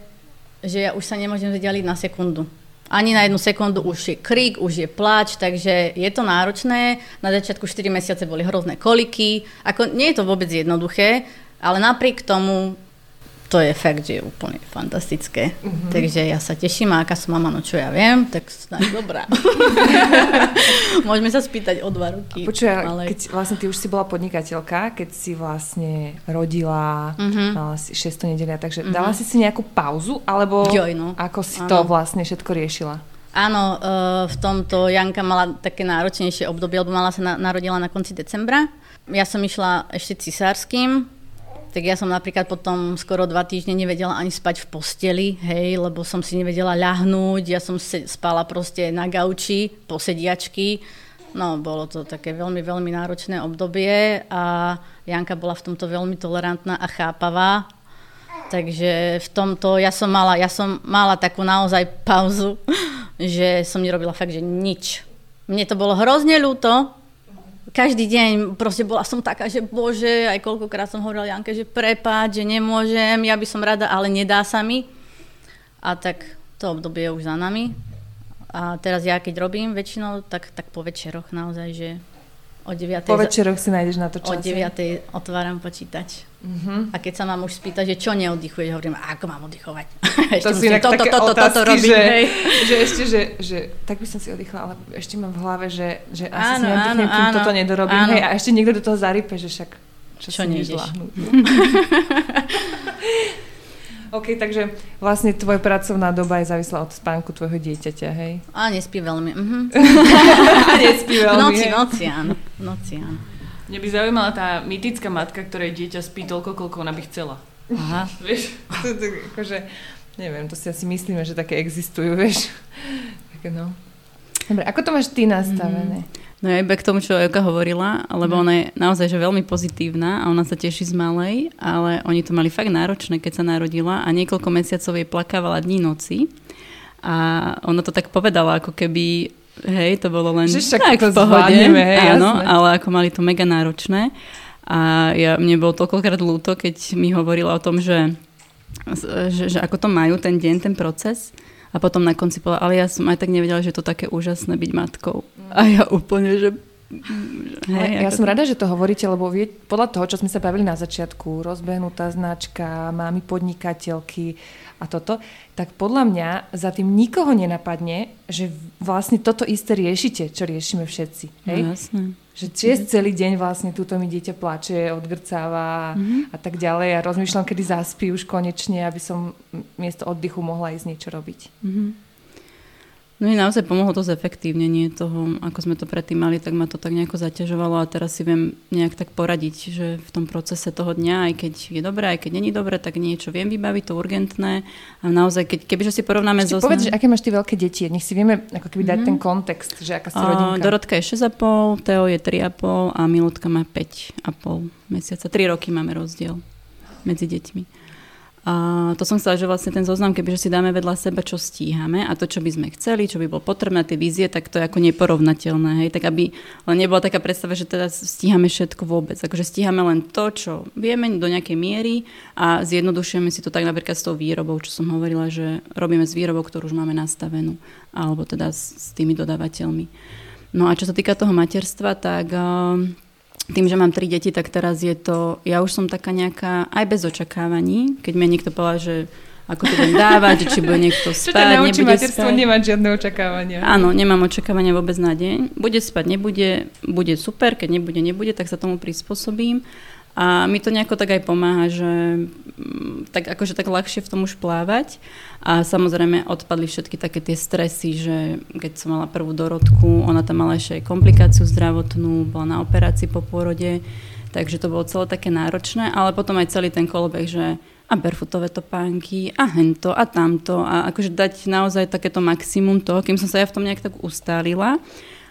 že ja už sa nemôžem vzdialiť na sekundu. Ani na jednu sekundu už je krik, už je plač, takže je to náročné. Na začiatku 4 mesiace boli hrozné koliky. Ako, nie je to vôbec jednoduché, ale napriek tomu to je fakt, že je úplne fantastické. Mm-hmm. Takže ja sa teším a aká som mama, no čo ja viem, tak snáď dobrá. *laughs* Môžeme sa spýtať o dva roky. Počuj, ale... keď vlastne ty už si bola podnikateľka, keď si vlastne rodila, mm-hmm. mala si 6 nedelia, takže mm-hmm. dala si si nejakú pauzu, alebo Joj, no. ako si ano. to vlastne všetko riešila? Áno, uh, v tomto Janka mala také náročnejšie obdobie, lebo mala sa na, narodila na konci decembra. Ja som išla ešte cisárským, tak ja som napríklad potom skoro dva týždne nevedela ani spať v posteli, hej, lebo som si nevedela ľahnúť, ja som spala proste na gauči, posediačky, no bolo to také veľmi, veľmi náročné obdobie a Janka bola v tomto veľmi tolerantná a chápavá, takže v tomto ja som mala, ja som mala takú naozaj pauzu, *laughs* že som nerobila fakt, že nič. Mne to bolo hrozne ľúto, každý deň proste bola som taká, že bože, aj koľkokrát som hovorila Janke, že prepáč, že nemôžem, ja by som rada, ale nedá sa mi. A tak to obdobie je už za nami. A teraz ja keď robím väčšinou, tak, tak po večeroch naozaj, že o 9. Po večeroch si nájdeš na to čas. O 9. otváram počítač. Uh-huh. A keď sa mám už spýtať, že čo neoddychuješ, hovorím, ako mám oddychovať. *laughs* to sú inak také toto, otázky, toto robím, že, hej. že ešte, že, že tak by som si oddychla, ale ešte mám v hlave, že, že asi áno, si neoddychnem, kým áno, toto nedorobím. Hej, a ešte niekto do toho zarype, že však čo, čo si nejdeš. *laughs* OK, takže vlastne tvoja pracovná doba je závislá od spánku tvojho dieťaťa, hej? A nespí veľmi. *laughs* Uh-huh. nespí veľmi, Noci, noci, áno. Noci, áno. Mne by zaujímala tá mytická matka, ktorej dieťa spí toľko, koľko ona by chcela. Aha. Vieš? To, to, akože, neviem, to si asi myslíme, že také existujú, vieš. *laughs* Také no. Dobre, ako to máš ty nastavené? Mm-hmm. No ja iba k tomu, čo Joka hovorila, lebo mm. ona je naozaj že veľmi pozitívna a ona sa teší z malej, ale oni to mali fakt náročné, keď sa narodila a niekoľko mesiacov jej plakávala dní noci. A ona to tak povedala, ako keby hej, to bolo len že tak v pohode, zvládneme, hej, áno, jasné. ale ako mali to mega náročné. A ja, mne bolo toľkokrát ľúto, keď mi hovorila o tom, že, že, že ako to majú ten deň, ten proces. A potom na konci povedala, ale ja som aj tak nevedela, že je to také úžasné byť matkou. A ja úplne, že Hej, ja som to... rada, že to hovoríte, lebo vie, podľa toho, čo sme sa bavili na začiatku, rozbehnutá značka, máme podnikateľky, a toto, tak podľa mňa za tým nikoho nenapadne, že vlastne toto isté riešite, čo riešime všetci. Hej? No, jasné. Že tiež celý deň vlastne túto mi dieťa plače, odgrcáva mm-hmm. a tak ďalej a rozmýšľam, kedy zaspí už konečne, aby som miesto oddychu mohla ísť niečo robiť. Mm-hmm. No mi naozaj pomohlo to zefektívnenie toho, ako sme to predtým mali, tak ma to tak nejako zaťažovalo a teraz si viem nejak tak poradiť, že v tom procese toho dňa, aj keď je dobré, aj keď není dobré, tak niečo viem vybaviť, to urgentné a naozaj, keď, kebyže si porovnáme so... Povedz, že aké máš ty veľké deti, nech si vieme ako keby dať mm-hmm. ten kontext, že aká si rodinka. Dorotka je 6,5, Teo je 3,5 a Milutka má 5,5 mesiaca. 3 roky máme rozdiel medzi deťmi. A to som chcela, že vlastne ten zoznam, kebyže si dáme vedľa seba, čo stíhame a to, čo by sme chceli, čo by bolo potrebné, tie vízie, tak to je ako neporovnateľné. Hej? Tak aby len nebola taká predstava, že teda stíhame všetko vôbec. Akože stíhame len to, čo vieme do nejakej miery a zjednodušujeme si to tak napríklad s tou výrobou, čo som hovorila, že robíme s výrobou, ktorú už máme nastavenú, alebo teda s, s tými dodávateľmi. No a čo sa týka toho materstva, tak... Tým, že mám tri deti, tak teraz je to, ja už som taká nejaká, aj bez očakávaní, keď mi niekto povedal, že ako to budem dávať, či bude niekto spať, Čo ťa naučí materstvo nemať žiadne očakávania. Áno, nemám očakávania vôbec na deň. Bude spať, nebude, bude super, keď nebude, nebude, tak sa tomu prispôsobím. A mi to nejako tak aj pomáha, že mm, tak akože tak ľahšie v tom už plávať. A samozrejme odpadli všetky také tie stresy, že keď som mala prvú dorodku, ona tam mala ešte aj komplikáciu zdravotnú, bola na operácii po pôrode, takže to bolo celé také náročné, ale potom aj celý ten kolobeh, že a barefootové topánky a hento a tamto a akože dať naozaj takéto maximum toho, kým som sa ja v tom nejak tak ustálila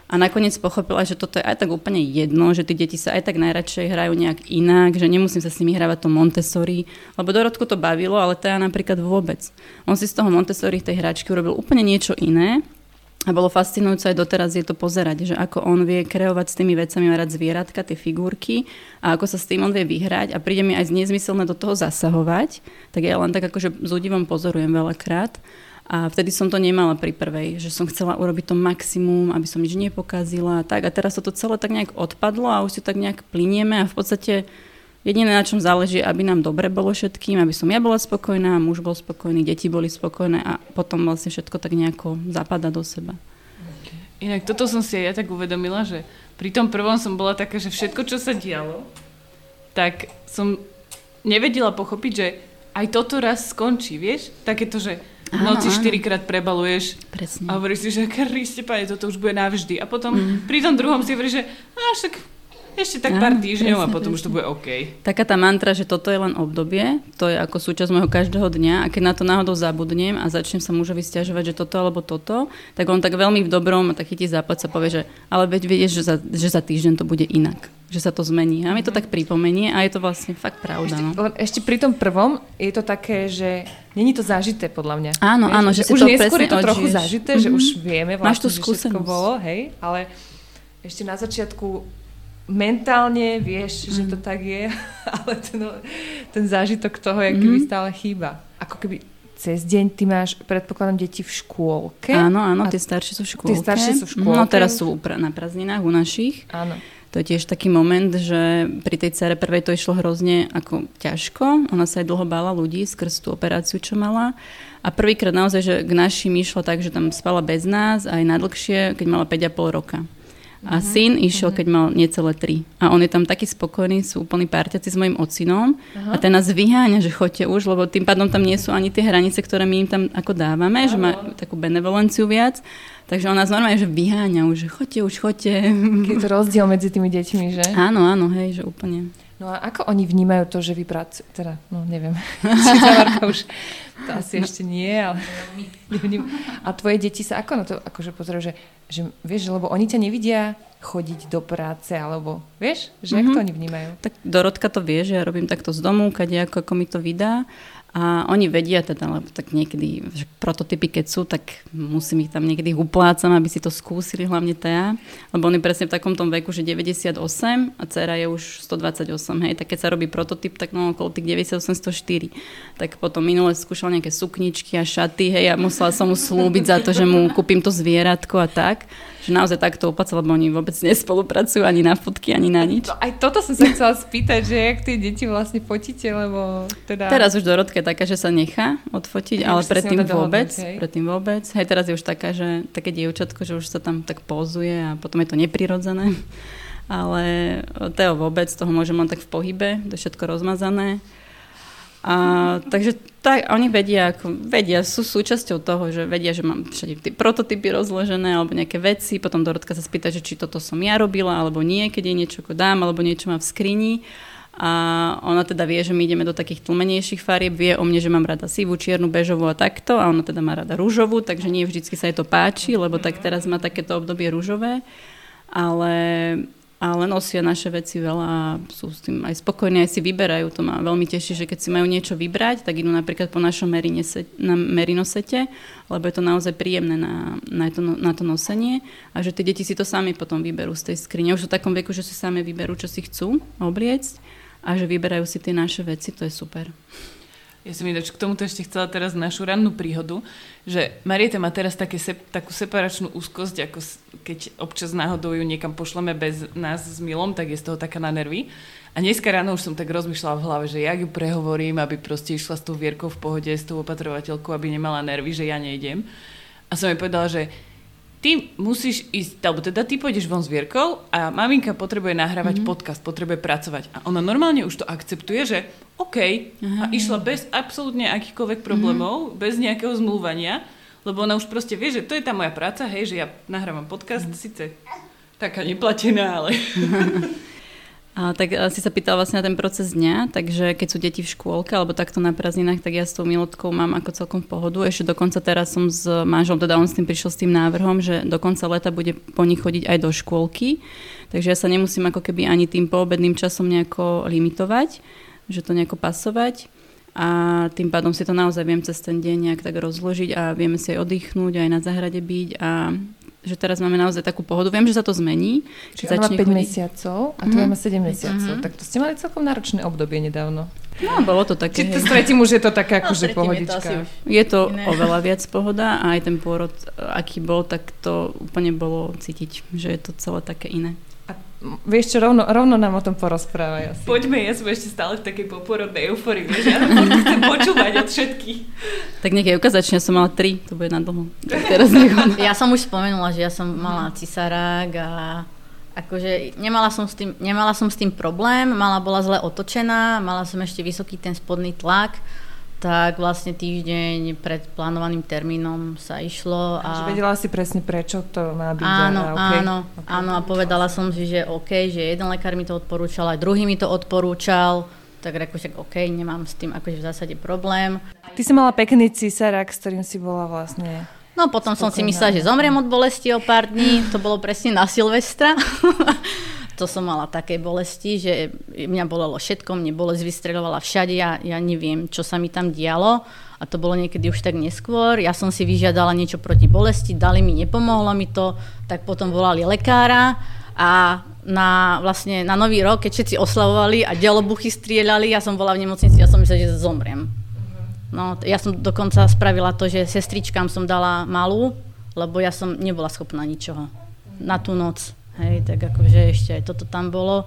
a nakoniec pochopila, že toto je aj tak úplne jedno, že tie deti sa aj tak najradšej hrajú nejak inak, že nemusím sa s nimi hrávať to Montessori, lebo Dorotku to bavilo, ale teda napríklad vôbec. On si z toho Montessori tej hračky urobil úplne niečo iné a bolo fascinujúce aj doteraz je to pozerať, že ako on vie kreovať s tými vecami, hrať zvieratka, tie figurky a ako sa s tým on vie vyhrať a príde mi aj nezmyselné do toho zasahovať, tak ja len tak akože s údivom pozorujem veľakrát. A vtedy som to nemala pri prvej, že som chcela urobiť to maximum, aby som nič nepokazila. Tak. A teraz to celé tak nejak odpadlo a už si tak nejak plinieme a v podstate jediné, na čom záleží, aby nám dobre bolo všetkým, aby som ja bola spokojná, muž bol spokojný, deti boli spokojné a potom vlastne všetko tak nejako zapadá do seba. Inak toto som si aj ja tak uvedomila, že pri tom prvom som bola taká, že všetko, čo sa dialo, tak som nevedela pochopiť, že aj toto raz skončí, vieš? Takéto, že v noci štyrikrát prebaluješ Presne. a hovoríš si, že Kriste, pane, toto už bude navždy. A potom mm. pri tom druhom si hovoríš, že a však ešte tak pár týždňov a potom presne. už to bude OK. Taká tá mantra, že toto je len obdobie, to je ako súčasť môjho každého dňa a keď na to náhodou zabudnem a začnem sa mužovi stiažovať, že toto alebo toto, tak on tak veľmi v dobrom a tak chytí západ sa povie, že ale veď vieš, že za, že za týždeň to bude inak že sa to zmení. A mi to tak pripomenie a je to vlastne fakt pravda. Ešte, no. ešte pri tom prvom je to také, že není to zažité podľa mňa. Áno, áno, že, že si už to neskôr je to trochu zažité, mm-hmm. že už vieme vlastne, Máš tú skúsenosť. že bolo, hej, ale ešte na začiatku mentálne vieš, mm. že to tak je, *laughs* ale ten, ten zážitok toho je keby mm. stále chýba. Ako keby cez deň ty máš, predpokladám, deti v škôlke. Áno, áno, tie staršie sú v škôlke. Tie staršie sú v škôlke. No teraz sú na prázdninách u našich. Áno. To je tiež taký moment, že pri tej cere prvej to išlo hrozne ako ťažko. Ona sa aj dlho bála ľudí skrz tú operáciu, čo mala. A prvýkrát naozaj, že k našim išlo tak, že tam spala bez nás aj najdlhšie, keď mala 5,5 roka. A uh-huh, syn išiel, uh-huh. keď mal necelé tri. A on je tam taký spokojný, sú úplní párťaci s mojim ocinom. Uh-huh. A ten nás vyháňa, že choďte už, lebo tým pádom tam nie sú ani tie hranice, ktoré my im tam ako dávame, uh-huh. že má takú benevolenciu viac. Takže on nás normálne, že vyháňa už, že choďte už, choďte. Je to rozdiel medzi tými deťmi, že? Áno, áno, hej, že úplne. No a ako oni vnímajú to, že vy pracujete, teda, no neviem, *laughs* či Marka už to asi ešte nie, ale nevním. A tvoje deti sa ako na to akože pozerajú, že, že vieš, lebo oni ťa nevidia chodiť do práce, alebo vieš, že mm-hmm. ako to oni vnímajú? Tak Dorotka to vie, že ja robím takto z domu, keď ako, ako mi to vydá a oni vedia teda, lebo tak niekedy, že prototypy keď sú, tak musím ich tam niekedy uplácam, aby si to skúsili, hlavne Tea. Lebo oni presne v takom tom veku, že 98 a dcera je už 128, hej. Tak keď sa robí prototyp, tak no okolo tých 98, 104. Tak potom minule skúšal nejaké sukničky a šaty, hej, a musela som mu slúbiť za to, že mu kúpim to zvieratko a tak že naozaj takto opáca, lebo oni vôbec nespolupracujú ani na fotky, ani na nič. To, aj toto som sa chcela spýtať, že jak tie deti vlastne fotíte, lebo teda... Teraz už Dorotka je taká, že sa nechá odfotiť, ja, ale predtým vôbec, hej. predtým vôbec. Hej, teraz je už taká, že také dievčatko, že už sa tam tak pozuje a potom je to neprirodzené. *laughs* Ale Teo vôbec, toho môžem len tak v pohybe, to je všetko rozmazané. A, takže tak, oni vedia, ako, vedia, sú súčasťou toho, že vedia, že mám všade tie prototypy rozložené alebo nejaké veci, potom Dorotka sa spýta, že či toto som ja robila alebo nie, keď jej niečo dám alebo niečo má v skrini. A ona teda vie, že my ideme do takých tlmenejších farieb, vie o mne, že mám rada sivú, čiernu, bežovú a takto a ona teda má rada rúžovú, takže nie vždycky sa jej to páči, lebo tak teraz má takéto obdobie rúžové, ale, ale nosia naše veci veľa a sú s tým aj spokojní, aj si vyberajú, to ma veľmi teší, že keď si majú niečo vybrať, tak idú napríklad po našom na merinosete, lebo je to naozaj príjemné na, na, to, na to nosenie a že tie deti si to sami potom vyberú z tej skrine. Už v takom veku, že si sami vyberú, čo si chcú obliecť a že vyberajú si tie naše veci, to je super. Ja som ináč k tomuto ešte chcela teraz našu rannú príhodu, že Marieta má teraz také sep, takú separačnú úzkosť, ako keď občas náhodou ju niekam pošleme bez nás s Milom, tak je z toho taká na nervy. A dneska ráno už som tak rozmýšľala v hlave, že jak ju prehovorím, aby proste išla s tou Vierkou v pohode, s tou opatrovateľkou, aby nemala nervy, že ja nejdem. A som jej povedala, že ty musíš ísť, alebo teda ty pôjdeš von s Vierkou a maminka potrebuje nahrávať mm-hmm. podcast, potrebuje pracovať. A ona normálne už to akceptuje, že OK, Aha. a išla bez absolútne akýchkoľvek problémov, mm-hmm. bez nejakého zmluvania, lebo ona už proste vie, že to je tá moja práca, hej, že ja nahrávam podcast, mm-hmm. síce taká neplatená, ale... *laughs* A, tak si sa pýtal vlastne na ten proces dňa, takže keď sú deti v škôlke alebo takto na prázdninách, tak ja s tou Milotkou mám ako celkom pohodu. Ešte dokonca teraz som s manželom, teda on s tým prišiel s tým návrhom, že do konca leta bude po nich chodiť aj do škôlky, takže ja sa nemusím ako keby ani tým poobedným časom nejako limitovať, že to nejako pasovať a tým pádom si to naozaj viem cez ten deň nejak tak rozložiť a vieme si aj oddychnúť, aj na záhrade byť a že teraz máme naozaj takú pohodu. Viem, že sa to zmení. Čiže ona má 5 chodiť. mesiacov a tu mm-hmm. má 7 mesiacov. Mm-hmm. Tak to ste mali celkom náročné obdobie nedávno. No, bolo to také. Čiže s tretím už je to také no, akože pohodička. Je to, je to oveľa viac pohoda a aj ten pôrod, aký bol, tak to úplne bolo cítiť, že je to celé také iné. Vieš čo, rovno, rovno nám o tom porozprávaj asi. Poďme, ja som ešte stále v takej poporodnej euforii, vieš, ja *laughs* chcem počúvať od všetkých. Tak nech je ukazačne, ja som mala tri, to bude na dlho. *laughs* Teraz ja som už spomenula, že ja som mala cisarák a akože nemala som, s tým, nemala som s tým problém, mala bola zle otočená, mala som ešte vysoký ten spodný tlak, tak vlastne týždeň pred plánovaným termínom sa išlo. A... Takže vedela si presne, prečo to má byť. Áno, a, okay. áno, okay. áno a povedala som si, že OK, že jeden lekár mi to odporúčal, aj druhý mi to odporúčal, tak reku, že OK, nemám s tým akože v zásade problém. Ty si mala pekný císarak, s ktorým si bola vlastne... No potom spokojná. som si myslela, že zomriem od bolesti o pár dní, to bolo presne na Silvestra. *laughs* to som mala také bolesti, že mňa bolelo všetko, mne bolesť vystreľovala všade, ja, ja neviem, čo sa mi tam dialo a to bolo niekedy už tak neskôr. Ja som si vyžiadala niečo proti bolesti, dali mi, nepomohlo mi to, tak potom volali lekára a na, vlastne, na nový rok, keď všetci oslavovali a delobuchy strieľali, ja som bola v nemocnici, ja som myslela, že zomriem. No, ja som dokonca spravila to, že sestričkám som dala malú, lebo ja som nebola schopná ničoho na tú noc. Hej, tak akože ešte aj toto tam bolo.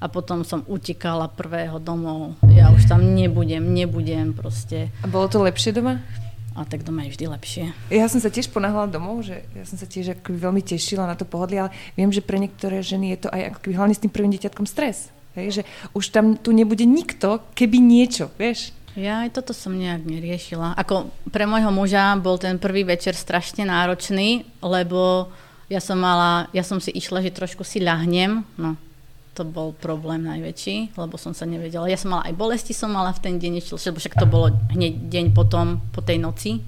A potom som utekala prvého domov. Ja už tam nebudem, nebudem proste. A bolo to lepšie doma? A tak doma je vždy lepšie. Ja som sa tiež ponáhľala domov, že ja som sa tiež ako veľmi tešila na to pohodlie, ale viem, že pre niektoré ženy je to aj ako keby hlavne s tým prvým dieťatkom stres. Hej, že už tam tu nebude nikto, keby niečo, vieš? Ja aj toto som nejak neriešila. Ako pre môjho muža bol ten prvý večer strašne náročný, lebo ja som mala, ja som si išla, že trošku si ľahnem, no to bol problém najväčší, lebo som sa nevedela. Ja som mala aj bolesti, som mala v ten deň, lebo však to bolo hneď deň potom, po tej noci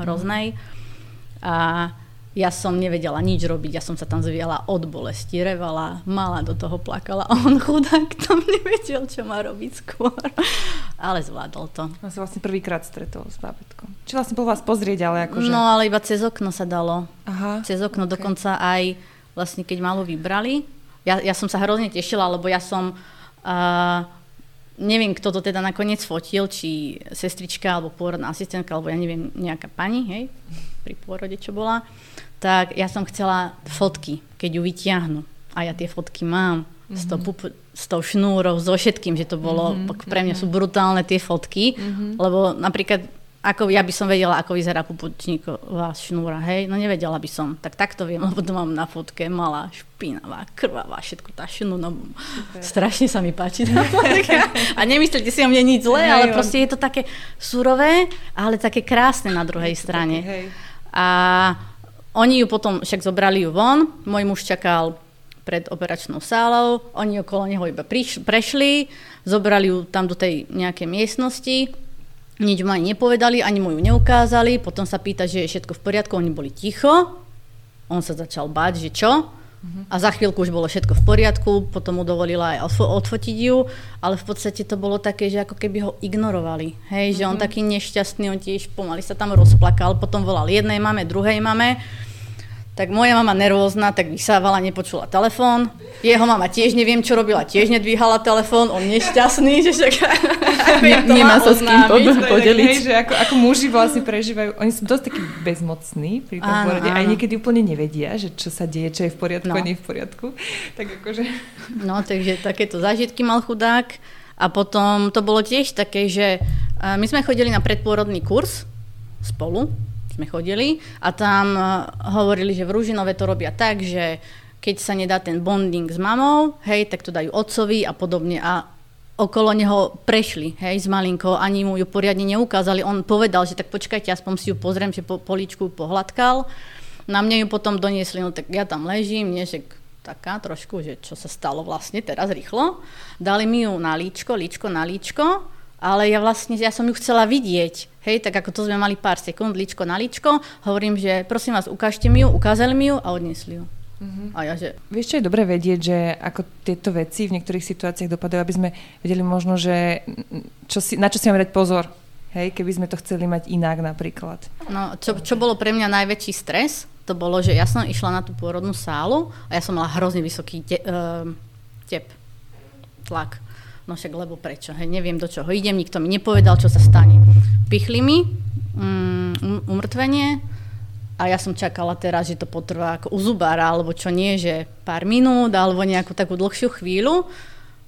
hroznej. A ja som nevedela nič robiť, ja som sa tam zviala od bolesti, revala, mala do toho plakala a on chudák tam nevedel, čo má robiť skôr. Ale zvládol to. On sa vlastne prvýkrát stretol s bábetkom. Či vlastne bol vás pozrieť, ale akože... No ale iba cez okno sa dalo. Aha. Cez okno okay. dokonca aj vlastne keď malo vybrali. Ja, ja som sa hrozne tešila, lebo ja som... Uh, neviem, kto to teda nakoniec fotil, či sestrička, alebo pôrodná asistentka, alebo ja neviem, nejaká pani, hej, pri pôrode, čo bola. Tak ja som chcela fotky, keď ju vytiahnu. A ja tie fotky mám mm-hmm. s, tou pup- s tou šnúrou, so všetkým, že to bolo, mm-hmm. pre mňa sú brutálne tie fotky, mm-hmm. lebo napríklad ako ja by som vedela, ako vyzerá pupočníková šnúra, hej, no nevedela by som. Tak takto viem, lebo to mám na fotke, malá, špinavá, krvavá, všetko tá šnú, no strašne sa mi páči. a nemyslíte si o mne nič zlé, ale proste je to také surové, ale také krásne na druhej strane. A oni ju potom však zobrali ju von, môj muž čakal pred operačnou sálou, oni okolo neho iba priš, prešli, zobrali ju tam do tej nejakej miestnosti, nič mu ani nepovedali, ani mu ju neukázali, potom sa pýta, že je všetko v poriadku, oni boli ticho, on sa začal báť, že čo, a za chvíľku už bolo všetko v poriadku, potom mu dovolila aj odfotiť ju, ale v podstate to bolo také, že ako keby ho ignorovali. Hej, mm-hmm. že on mhm. taký nešťastný, on tiež pomaly sa tam rozplakal, potom volal jednej mame, druhej mame tak moja mama nervózna, tak vysávala, nepočula telefón. Jeho mama tiež neviem, čo robila, tiež nedvíhala telefón, on nešťastný, že však ne, nemá sa s kým podeliť. Hej, že ako, ako muži vlastne prežívajú, oni sú dosť takí bezmocní pri tom áno, porode, aj niekedy úplne nevedia, že čo sa deje, čo je v poriadku no. a nie v poriadku. Tak akože... No, takže takéto zážitky mal chudák. A potom to bolo tiež také, že my sme chodili na predpôrodný kurz spolu, sme chodili a tam e, hovorili, že v Ružinove to robia tak, že keď sa nedá ten bonding s mamou, hej, tak to dajú otcovi a podobne a okolo neho prešli, hej, s malinkou, ani mu ju poriadne neukázali. On povedal, že tak počkajte, aspoň si ju pozriem, že po poličku pohľadkal. Na mne ju potom doniesli, no tak ja tam ležím, nie, že taká trošku, že čo sa stalo vlastne teraz rýchlo. Dali mi ju na líčko, líčko na líčko ale ja vlastne, ja som ju chcela vidieť, hej, tak ako to sme mali pár sekúnd, ličko na ličko, hovorím, že prosím vás, ukážte mi ju, ukázali mi ju a odnesli ju. Uh-huh. A ja, že... Vieš, čo je dobre vedieť, že ako tieto veci v niektorých situáciách dopadajú, aby sme vedeli možno, že čo si, na čo si máme dať pozor, hej, keby sme to chceli mať inak napríklad. No, čo, čo bolo pre mňa najväčší stres, to bolo, že ja som išla na tú pôrodnú sálu a ja som mala hrozne vysoký te, uh, tep, tlak. No však lebo prečo? Hej, neviem do čoho idem, nikto mi nepovedal, čo sa stane. Pichli mi mm, um, umrtvenie a ja som čakala teraz, že to potrvá ako u zubára, alebo čo nie, že pár minút, alebo nejakú takú dlhšiu chvíľu.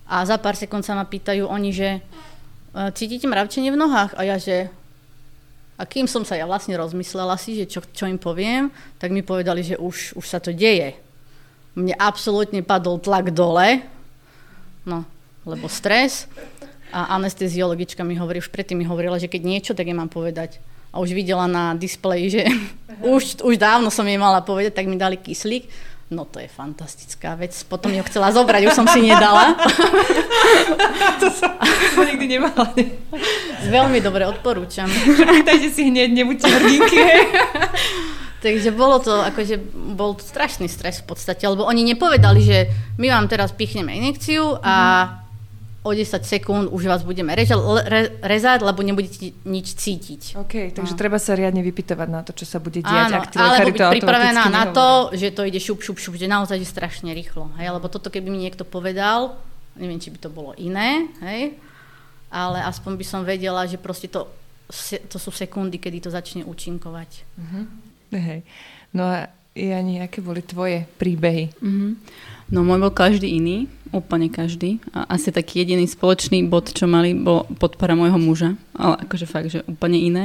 A za pár sekúnd sa ma pýtajú oni, že e, cítite mravčenie v nohách? A ja, že a kým som sa ja vlastne rozmyslela si, že čo, čo im poviem, tak mi povedali, že už, už sa to deje. Mne absolútne padol tlak dole. No, lebo stres. A anesteziologička mi hovorí, už predtým mi hovorila, že keď niečo, tak je mám povedať. A už videla na displeji, že *laughs* už, už dávno som jej mala povedať, tak mi dali kyslík. No to je fantastická vec. Potom ju chcela zobrať, už som si nedala. *laughs* to som, nikdy nemala. *laughs* Veľmi dobre, odporúčam. Dajte si hneď, nebuďte hrdinky. Takže bolo to, akože bol to strašný stres v podstate, lebo oni nepovedali, že my vám teraz pichneme injekciu a mm-hmm o 10 sekúnd už vás budeme reža- re- rezať, lebo nebudete nič cítiť. OK, takže no. treba sa riadne vypytovať na to, čo sa bude diať. Áno, ak alebo byť pripravená na to, že to ide šup, šup, šup, že naozaj je strašne rýchlo. Hej? Lebo toto, keby mi niekto povedal, neviem, či by to bolo iné, hej? ale aspoň by som vedela, že proste to, to sú sekundy, kedy to začne účinkovať. Uh-huh. Hej. No a Jani, aké boli tvoje príbehy? Uh-huh. No môj bol každý iný, úplne každý. A asi taký jediný spoločný bod, čo mali, bol podpora môjho muža. Ale akože fakt, že úplne iné.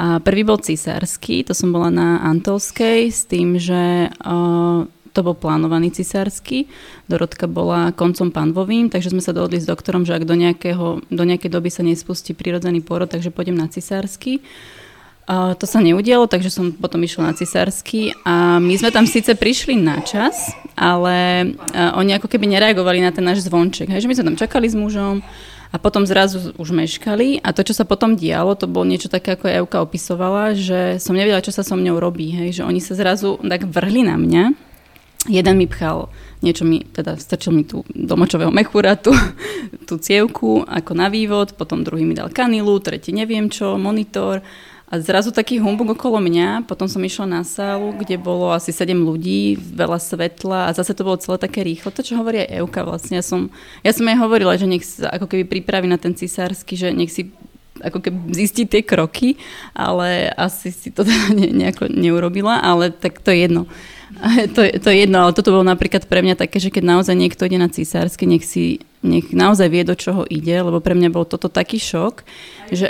A prvý bol cisársky, to som bola na Antolskej s tým, že uh, to bol plánovaný cisársky. Dorotka bola koncom panvovým, takže sme sa dohodli s doktorom, že ak do, nejakého, do nejakej doby sa nespustí prirodzený pôrod, takže pôjdem na cisársky. Uh, to sa neudialo, takže som potom išla na cisársky a my sme tam síce prišli na čas, ale uh, oni ako keby nereagovali na ten náš zvonček. Hej, že my sme tam čakali s mužom a potom zrazu už meškali a to, čo sa potom dialo, to bolo niečo také, ako Euka opisovala, že som nevedela, čo sa so mňou robí. Hej, že oni sa zrazu tak vrhli na mňa. Jeden mi pchal niečo mi, teda strčil mi tu do mechúra, tú, tú cievku ako na vývod, potom druhý mi dal kanilu, tretí neviem čo, monitor a zrazu taký humbug okolo mňa, potom som išla na sálu, kde bolo asi 7 ľudí, veľa svetla a zase to bolo celé také rýchlo. To, čo hovorí aj Euka vlastne, ja som, ja som jej hovorila, že nech sa ako keby pripraví na ten cisársky, že nech si ako keby zistí tie kroky, ale asi si to *laughs* teda ne, nejako neurobila, ale tak to je jedno. *laughs* To, to je jedno, ale toto bolo napríklad pre mňa také, že keď naozaj niekto ide na cisársky, nech si nech naozaj vie, do čoho ide, lebo pre mňa bol toto taký šok, že...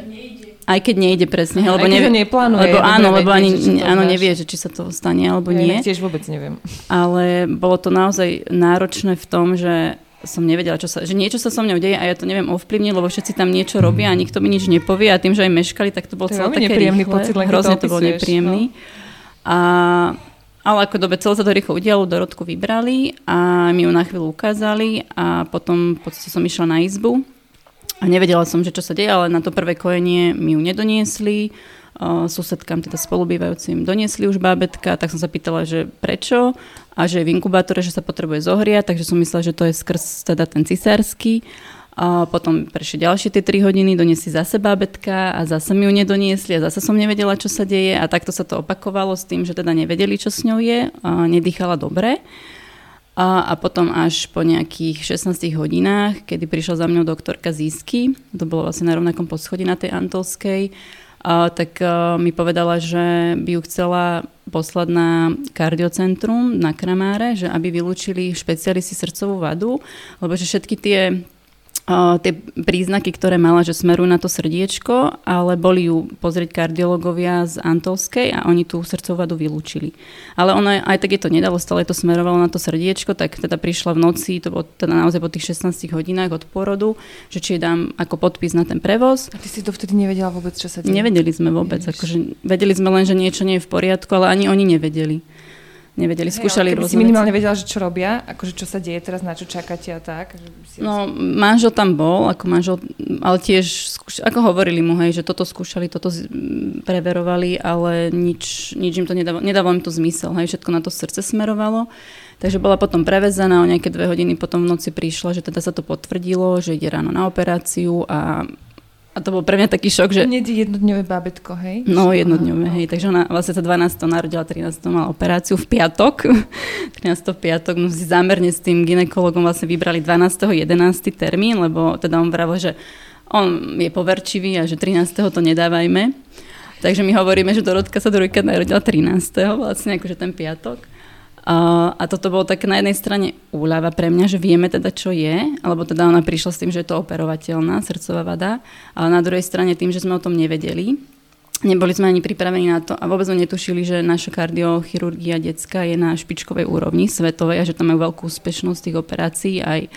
Aj keď nejde presne, Aha, lebo aj nevie, neplánuje, lebo áno, lebo ani to áno, nevie, že či sa to stane alebo Ja nie. tiež vôbec neviem. Ale bolo to naozaj náročné v tom, že som nevedela, čo sa, že niečo sa so mnou deje a ja to neviem ovplyvniť, lebo všetci tam niečo robia a nikto mi nič nepovie a tým, že aj meškali, tak to bolo To celé také nepríjemný rýchle. pocit, Hrozne to to bol opisuješ, no. nepríjemný. A, ale ako dobe celé sa to rýchlo udialo, Dorotku vybrali a mi ju na chvíľu ukázali a potom v podstate som išla na izbu a nevedela som, že čo sa deje, ale na to prvé kojenie mi ju nedoniesli. Uh, susedkám, teda spolubývajúcim, doniesli už bábetka, tak som sa pýtala, že prečo a že je v inkubátore, že sa potrebuje zohriať, takže som myslela, že to je skrz teda ten cisársky. A potom prešli ďalšie tie 3 hodiny, doniesli zase bábetka a zase mi ju nedoniesli a zase som nevedela, čo sa deje a takto sa to opakovalo s tým, že teda nevedeli, čo s ňou je, a nedýchala dobre. A, a potom až po nejakých 16 hodinách, kedy prišla za mňou doktorka Získy, to bolo vlastne na rovnakom poschodí na tej Antolskej, a, tak a, mi povedala, že by ju chcela poslať na kardiocentrum na Kramáre, že aby vylúčili špecialisti srdcovú vadu, lebo že všetky tie tie príznaky, ktoré mala, že smerujú na to srdiečko, ale boli ju pozrieť kardiológovia z Antolskej a oni tú srdcovú vadu vylúčili. Ale ona aj tak je to nedalo, stále to smerovalo na to srdiečko, tak teda prišla v noci, to bolo teda naozaj po tých 16 hodinách od pôrodu, že či jej dám ako podpis na ten prevoz. A ty si dovtedy nevedela vôbec, čo sa deje? Nevedeli sme vôbec, Ježiš. akože vedeli sme len, že niečo nie je v poriadku, ale ani oni nevedeli. Nevedeli, skúšali ale keby si rôzne minimálne veci. vedela, že čo robia, akože čo sa deje teraz, na čo čakáte a tak. Si No, manžel tam bol, ako manžel, ale tiež, skúš, ako hovorili mu, hej, že toto skúšali, toto preverovali, ale nič, nič im to nedávalo, nedávalo im to zmysel, hej, všetko na to srdce smerovalo. Takže bola potom prevezená, o nejaké dve hodiny potom v noci prišla, že teda sa to potvrdilo, že ide ráno na operáciu a, a to bol pre mňa taký šok, že... Hneď jednodňové bábetko, hej? No, jednodňové, hej. Takže ona vlastne sa 12. narodila, 13. mala operáciu v piatok. *laughs* 13. v piatok, no si zámerne s tým ginekologom vlastne vybrali 12. 11. termín, lebo teda on vravil, že on je poverčivý a že 13. to nedávajme. Takže my hovoríme, že Dorotka sa druhýkrát narodila 13. vlastne, akože ten piatok. A, toto bolo tak na jednej strane úľava pre mňa, že vieme teda, čo je, alebo teda ona prišla s tým, že je to operovateľná srdcová vada, ale na druhej strane tým, že sme o tom nevedeli, neboli sme ani pripravení na to a vôbec sme netušili, že naša kardiochirurgia detská je na špičkovej úrovni svetovej a že tam majú veľkú úspešnosť tých operácií aj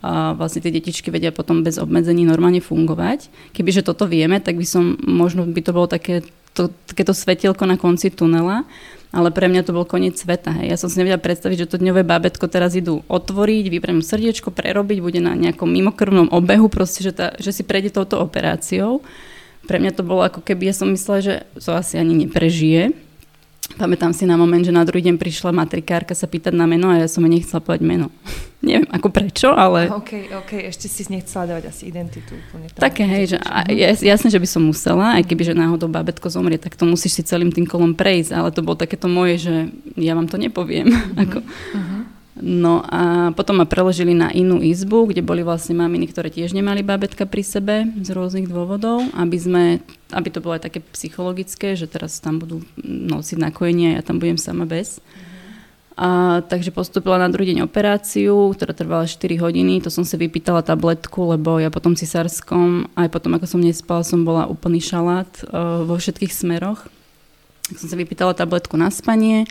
a vlastne tie detičky vedia potom bez obmedzení normálne fungovať. Kebyže toto vieme, tak by som, možno by to bolo také to, takéto svetielko na konci tunela, ale pre mňa to bol koniec sveta. Hej. Ja som si nevedela predstaviť, že to dňové bábetko teraz idú otvoriť, vybrať mu srdiečko, prerobiť, bude na nejakom mimokrvnom obehu, proste, že, tá, že si prejde touto operáciou. Pre mňa to bolo ako keby, ja som myslela, že to asi ani neprežije. Pamätám si na moment, že na druhý deň prišla matrikárka sa pýtať na meno a ja som jej nechcela povedať meno. *laughs* Neviem ako prečo, ale... OK, OK, ešte si nechcela dávať asi identitu úplne. Tam. Také, hej, že a, jas- jasné, že by som musela, aj keby, že náhodou babetko zomrie, tak to musíš si celým tým kolom prejsť, ale to bolo takéto moje, že ja vám to nepoviem. *laughs* Ako. No a potom ma preložili na inú izbu, kde boli vlastne maminy, ktoré tiež nemali babetka pri sebe z rôznych dôvodov, aby sme, aby to bolo aj také psychologické, že teraz tam budú nosiť nakojenie a ja tam budem sama bez. A, takže postupila na druhý deň operáciu, ktorá trvala 4 hodiny. To som si vypýtala tabletku, lebo ja potom cisárskom, aj potom ako som nespala, som bola úplný šalát uh, vo všetkých smeroch. Tak som si vypýtala tabletku na spanie.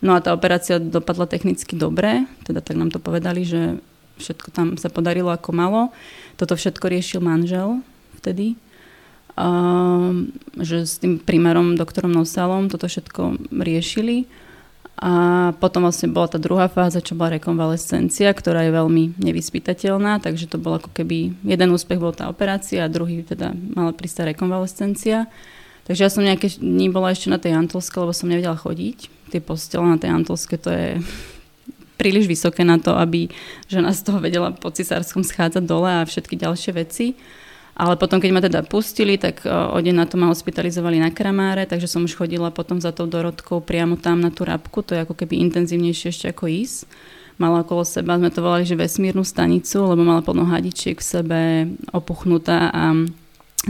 No a tá operácia dopadla technicky dobre, teda tak nám to povedali, že všetko tam sa podarilo ako malo. Toto všetko riešil manžel vtedy. Um, že s tým primárom, doktorom Nosalom toto všetko riešili. A potom vlastne bola tá druhá fáza, čo bola rekonvalescencia, ktorá je veľmi nevyspytateľná, takže to bol ako keby, jeden úspech bol tá operácia a druhý teda mala prísť tá rekonvalescencia. Takže ja som nejaké dní bola ešte na tej Antolske, lebo som nevedela chodiť. Tie postele na tej Antolske to je príliš vysoké na to, aby žena z toho vedela po cisárskom schádzať dole a všetky ďalšie veci. Ale potom, keď ma teda pustili, tak o deň na to ma hospitalizovali na Kramáre, takže som už chodila potom za tou Dorotkou priamo tam na tú rabku, to je ako keby intenzívnejšie ešte ako ísť. Mala okolo seba, sme to volali, že vesmírnu stanicu, lebo mala plno hadičiek v sebe, opuchnutá a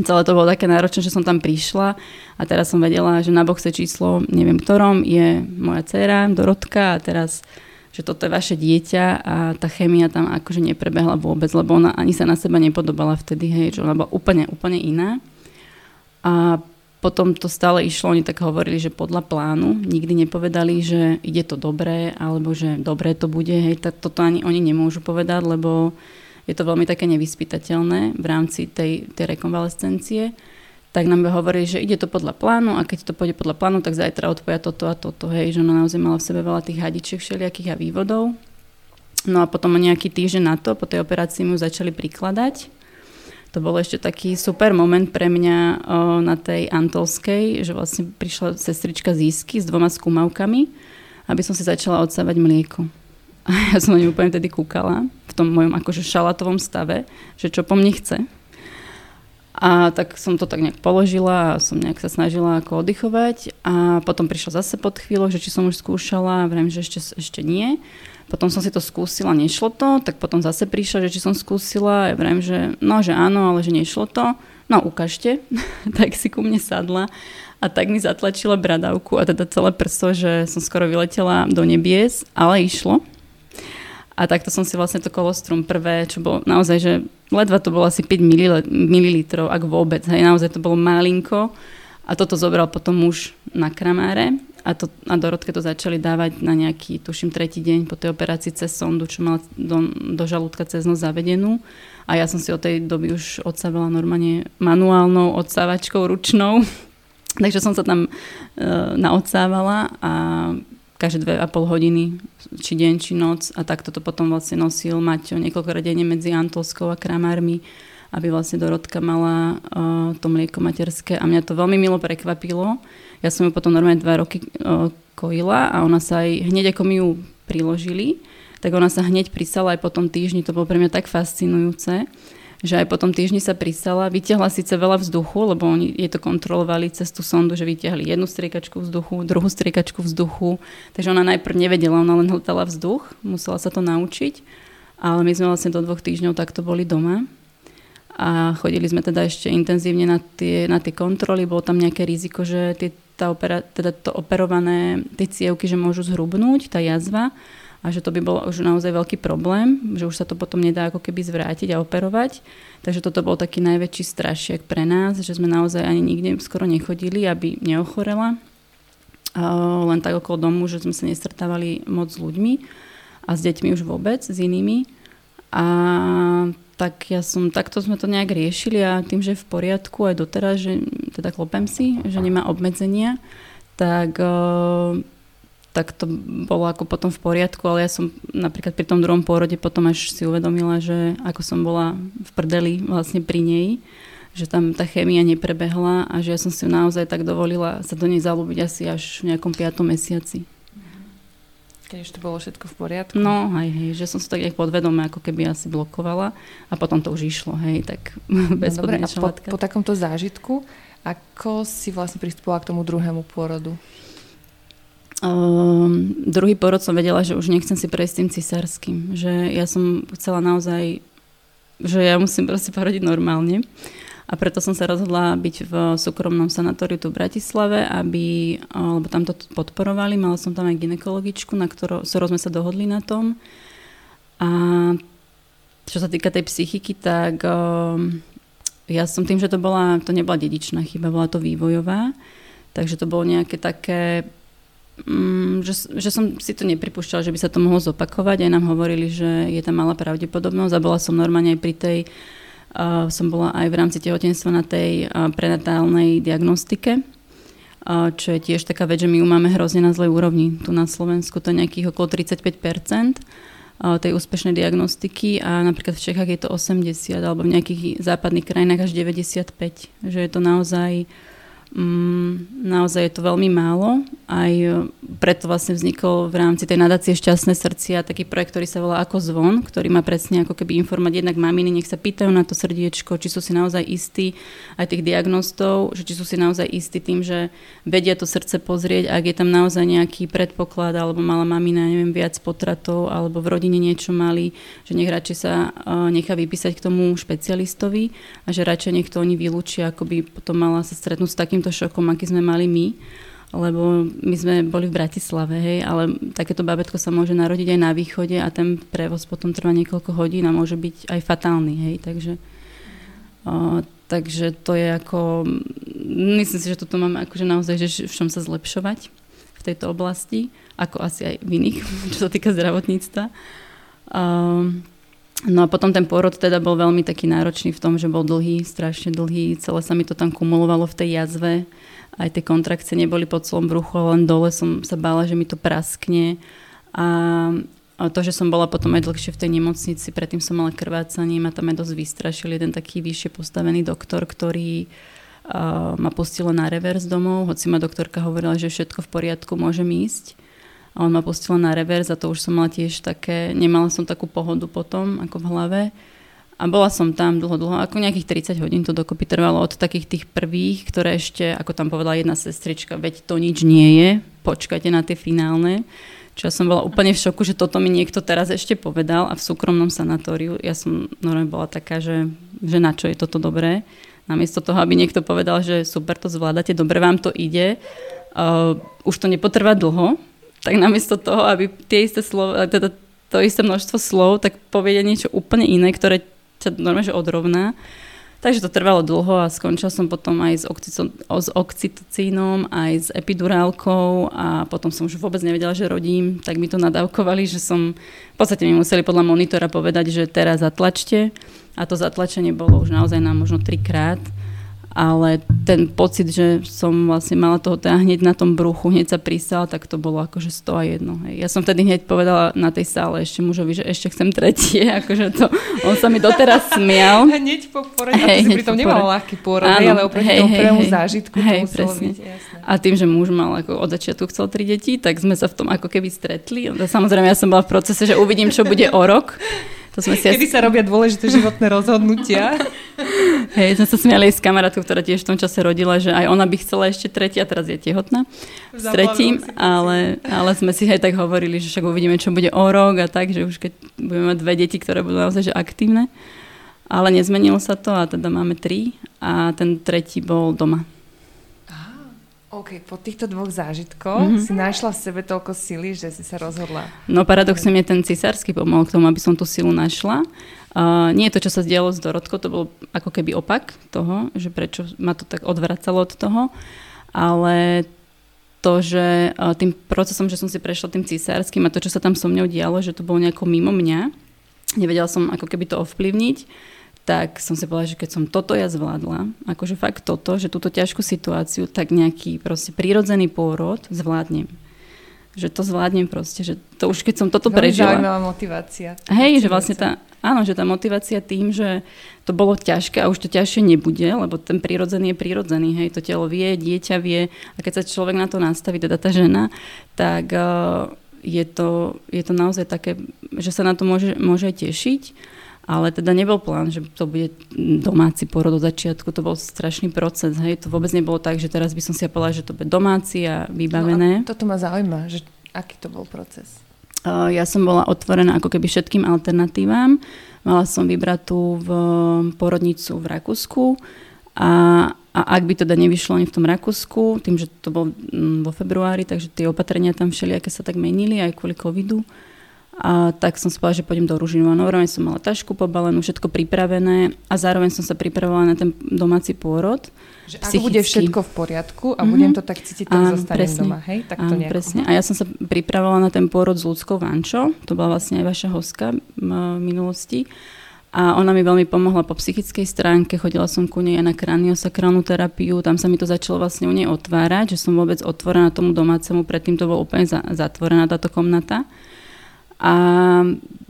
celé to bolo také náročné, že som tam prišla a teraz som vedela, že na boxe číslo, neviem ktorom, je moja dcéra Dorotka a teraz že toto je vaše dieťa a tá chémia tam akože neprebehla vôbec, lebo ona ani sa na seba nepodobala vtedy, hej, že ona bola úplne, úplne iná. A potom to stále išlo, oni tak hovorili, že podľa plánu, nikdy nepovedali, že ide to dobré, alebo že dobré to bude, hej, tak toto ani oni nemôžu povedať, lebo je to veľmi také nevyspytateľné v rámci tej, tej rekonvalescencie. Tak nám hovorili, že ide to podľa plánu a keď to pôjde podľa plánu, tak zajtra odpoja toto a toto, hej, že ona naozaj mala v sebe veľa tých hadičiek všelijakých a vývodov. No a potom nejaký týždeň na to, po tej operácii mu začali prikladať to bol ešte taký super moment pre mňa o, na tej Antolskej, že vlastne prišla sestrička z Isky s dvoma skúmavkami, aby som si začala odsávať mlieko. *laughs* A ja som na ňu úplne tedy kúkala v tom mojom akože šalatovom stave, že čo po mne chce. A tak som to tak nejak položila a som nejak sa snažila ako oddychovať a potom prišla zase pod chvíľu, že či som už skúšala a vrem, že ešte, ešte nie. Potom som si to skúsila, nešlo to, tak potom zase prišla, že či som skúsila, ja vrem, že no, že áno, ale že nešlo to. No, ukážte. *laughs* tak si ku mne sadla a tak mi zatlačila bradavku a teda celé prso, že som skoro vyletela do nebies, ale išlo. A takto som si vlastne to kolostrum prvé, čo bolo naozaj, že ledva to bolo asi 5 ml, ak vôbec, hej, naozaj to bolo malinko. A toto zobral potom muž na kramáre a, to, a Dorotke to začali dávať na nejaký, tuším, tretí deň po tej operácii cez sondu, čo mala do, do žalúdka cez noc zavedenú. A ja som si od tej doby už odsávala normálne manuálnou odsávačkou, ručnou. *laughs* Takže som sa tam e, naodsávala a každé dve a pol hodiny, či deň, či noc. A takto to potom vlastne nosil Maťo niekoľko radení medzi Antolskou a Kramármi aby vlastne Dorotka mala uh, to mlieko materské a mňa to veľmi milo prekvapilo. Ja som ju potom normálne dva roky uh, kojila a ona sa aj hneď ako mi ju priložili, tak ona sa hneď prisala aj po tom týždni, to bolo pre mňa tak fascinujúce, že aj po tom týždni sa prisala, vyťahla síce veľa vzduchu, lebo oni jej to kontrolovali cez tú sondu, že vyťahli jednu striekačku vzduchu, druhú striekačku vzduchu, takže ona najprv nevedela, ona len hltala vzduch, musela sa to naučiť, ale my sme vlastne do dvoch týždňov takto boli doma a chodili sme teda ešte intenzívne na tie, na tie kontroly, bolo tam nejaké riziko, že tie, tá opera, teda to operované, tie cievky, že môžu zhrubnúť, tá jazva a že to by bol už naozaj veľký problém, že už sa to potom nedá ako keby zvrátiť a operovať. Takže toto bol taký najväčší strašiek pre nás, že sme naozaj ani nikde skoro nechodili, aby neochorela. Len tak okolo domu, že sme sa nestretávali moc s ľuďmi a s deťmi už vôbec, s inými. A tak ja som, takto sme to nejak riešili a tým, že je v poriadku aj doteraz, že teda klopem si, že nemá obmedzenia, tak, tak to bolo ako potom v poriadku, ale ja som napríklad pri tom druhom pôrode potom až si uvedomila, že ako som bola v prdeli vlastne pri nej, že tam tá chémia neprebehla a že ja som si naozaj tak dovolila sa do nej zalúbiť asi až v nejakom piatom mesiaci. Keď už to bolo všetko v poriadku. No, aj hej, že som sa tak nejak podvedome ako keby asi blokovala a potom to už išlo, hej, tak *laughs* no, dobre, a po, po takomto zážitku, ako si vlastne pristupovala k tomu druhému pôrodu? Um, druhý porod som vedela, že už nechcem si prejsť tým cisárským. Že ja som chcela naozaj, že ja musím proste porodiť normálne. A preto som sa rozhodla byť v súkromnom sanatóriu tu v Bratislave, aby, lebo tam to podporovali, mala som tam aj ginekologičku, na ktorou, sme sa dohodli na tom. A čo sa týka tej psychiky, tak um, ja som tým, že to, bola, to nebola dedičná chyba, bola to vývojová, takže to bolo nejaké také že, že som si to nepripúšťala, že by sa to mohlo zopakovať. Aj nám hovorili, že je tam malá pravdepodobnosť a bola som normálne aj pri tej som bola aj v rámci tehotenstva na tej prenatálnej diagnostike, čo je tiež taká vec, že my ju máme hrozne na zlej úrovni. Tu na Slovensku to je nejakých okolo 35% tej úspešnej diagnostiky a napríklad v Čechách je to 80 alebo v nejakých západných krajinách až 95. Že je to naozaj Mm, naozaj je to veľmi málo. Aj e, preto vlastne vznikol v rámci tej nadácie Šťastné srdcia taký projekt, ktorý sa volá Ako zvon, ktorý má presne ako keby informovať jednak maminy, nech sa pýtajú na to srdiečko, či sú si naozaj istí aj tých diagnostov, že či sú si naozaj istí tým, že vedia to srdce pozrieť, ak je tam naozaj nejaký predpoklad, alebo mala mamina, neviem, viac potratov, alebo v rodine niečo mali, že nech radšej sa uh, nechá vypísať k tomu špecialistovi a že radšej nech to oni vylúčia, ako by potom mala sa stretnúť s takým takýmto šokom, aký sme mali my, lebo my sme boli v Bratislave, hej, ale takéto babetko sa môže narodiť aj na východe a ten prevoz potom trvá niekoľko hodín a môže byť aj fatálny, hej, takže, o, takže to je ako myslím si, že toto máme akože naozaj, že v čom sa zlepšovať v tejto oblasti, ako asi aj v iných, *laughs* čo sa týka zdravotníctva. Um, No a potom ten porod teda bol veľmi taký náročný v tom, že bol dlhý, strašne dlhý, celé sa mi to tam kumulovalo v tej jazve, aj tie kontrakcie neboli pod celom bruchu, len dole som sa bála, že mi to praskne a to, že som bola potom aj dlhšie v tej nemocnici, predtým som mala krvácanie, ma tam aj dosť vystrašil jeden taký vyššie postavený doktor, ktorý ma pustil na revers domov, hoci ma doktorka hovorila, že všetko v poriadku, môžem ísť. A on ma pustil na revers a to už som mala tiež také, nemala som takú pohodu potom, ako v hlave. A bola som tam dlho, dlho, ako nejakých 30 hodín to dokopy trvalo od takých tých prvých, ktoré ešte, ako tam povedala jedna sestrička, veď to nič nie je, počkajte na tie finálne. Čo ja som bola úplne v šoku, že toto mi niekto teraz ešte povedal a v súkromnom sanatóriu ja som normálne bola taká, že, že na čo je toto dobré. Namiesto toho, aby niekto povedal, že super to zvládate, dobre vám to ide, uh, už to nepotrvá dlho, tak namiesto toho, aby tie isté slova, teda to isté množstvo slov, tak povedia niečo úplne iné, ktoré ťa normálne že odrovná. Takže to trvalo dlho a skončila som potom aj s, oxyco- s oxytocínom, aj s epidurálkou a potom som už vôbec nevedela, že rodím, tak mi to nadávkovali, že som, v podstate mi museli podľa monitora povedať, že teraz zatlačte. A to zatlačenie bolo už naozaj na možno trikrát ale ten pocit, že som vlastne mala toho teda hneď na tom bruchu, hneď sa prisala, tak to bolo akože 100 a jedno. Hej. Ja som vtedy hneď povedala na tej sále ešte mužovi, že ešte chcem tretie, *laughs* akože to, on sa mi doteraz smial. Hneď po porode, hej, a ty si pritom nemal ľahký porod, Áno, ale oproti tomu prvému zážitku hej, to presne. byť jasné. A tým, že muž mal ako od začiatku chcel tri deti, tak sme sa v tom ako keby stretli. Samozrejme, ja som bola v procese, že uvidím, čo bude o rok. To sme si Kedy asi... sa robia dôležité životné rozhodnutia. *laughs* Hej, sme sa smiali s kamarátkou, ktorá tiež v tom čase rodila, že aj ona by chcela ešte tretia, teraz je tehotná s tretím, ale, ale sme si aj tak hovorili, že však uvidíme, čo bude o rok a tak, že už keď budeme mať dve deti, ktoré budú naozaj že aktívne. Ale nezmenilo sa to a teda máme tri a ten tretí bol doma. OK, po týchto dvoch zážitkoch mm-hmm. si našla v sebe toľko sily, že si sa rozhodla. No paradoxne je ten cisársky pomohol k tomu, aby som tú silu našla. Uh, nie je to, čo sa dialo s Dorotkou, to bol ako keby opak toho, že prečo ma to tak odvracalo od toho, ale to, že uh, tým procesom, že som si prešla tým cisárským a to, čo sa tam so mňou dialo, že to bolo nejako mimo mňa, nevedela som ako keby to ovplyvniť, tak som si povedala, že keď som toto ja zvládla, akože fakt toto, že túto ťažkú situáciu, tak nejaký proste prírodzený pôrod zvládnem. Že to zvládnem proste, že to už keď som toto Veľmi prežila. zaujímavá motivácia. Hej, že vlastne tá, áno, že tá motivácia tým, že to bolo ťažké a už to ťažšie nebude, lebo ten prírodzený je prírodzený, hej, to telo vie, dieťa vie a keď sa človek na to nastaví, teda tá žena, tak uh, je, to, je to naozaj také, že sa na to môže, môže tešiť ale teda nebol plán, že to bude domáci porod od začiatku, to bol strašný proces, hej, to vôbec nebolo tak, že teraz by som si povedala, že to bude domáci a vybavené. No a toto ma zaujíma, že aký to bol proces? Uh, ja som bola otvorená ako keby všetkým alternatívam. Mala som vybratú v porodnicu v Rakúsku a, a ak by teda nevyšlo ani v tom Rakúsku, tým, že to bolo mm, vo februári, takže tie opatrenia tam všelijaké sa tak menili aj kvôli covidu, a tak som si povedala, že pôjdem do Ružinu. A normálne som mala tašku pobalenú, všetko pripravené a zároveň som sa pripravovala na ten domáci pôrod. Že ak bude všetko v poriadku a mm-hmm. budem to tak cítiť, tak Áno, zostanem presne. doma, hej? Tak to Áno, presne. A ja som sa pripravovala na ten pôrod s ľudskou vančou. To bola vlastne aj vaša hoska v minulosti. A ona mi veľmi pomohla po psychickej stránke, chodila som ku nej na kraniosakrálnu terapiu, tam sa mi to začalo vlastne u nej otvárať, že som vôbec otvorená tomu domácemu, predtým to bolo úplne zatvorená táto komnata. A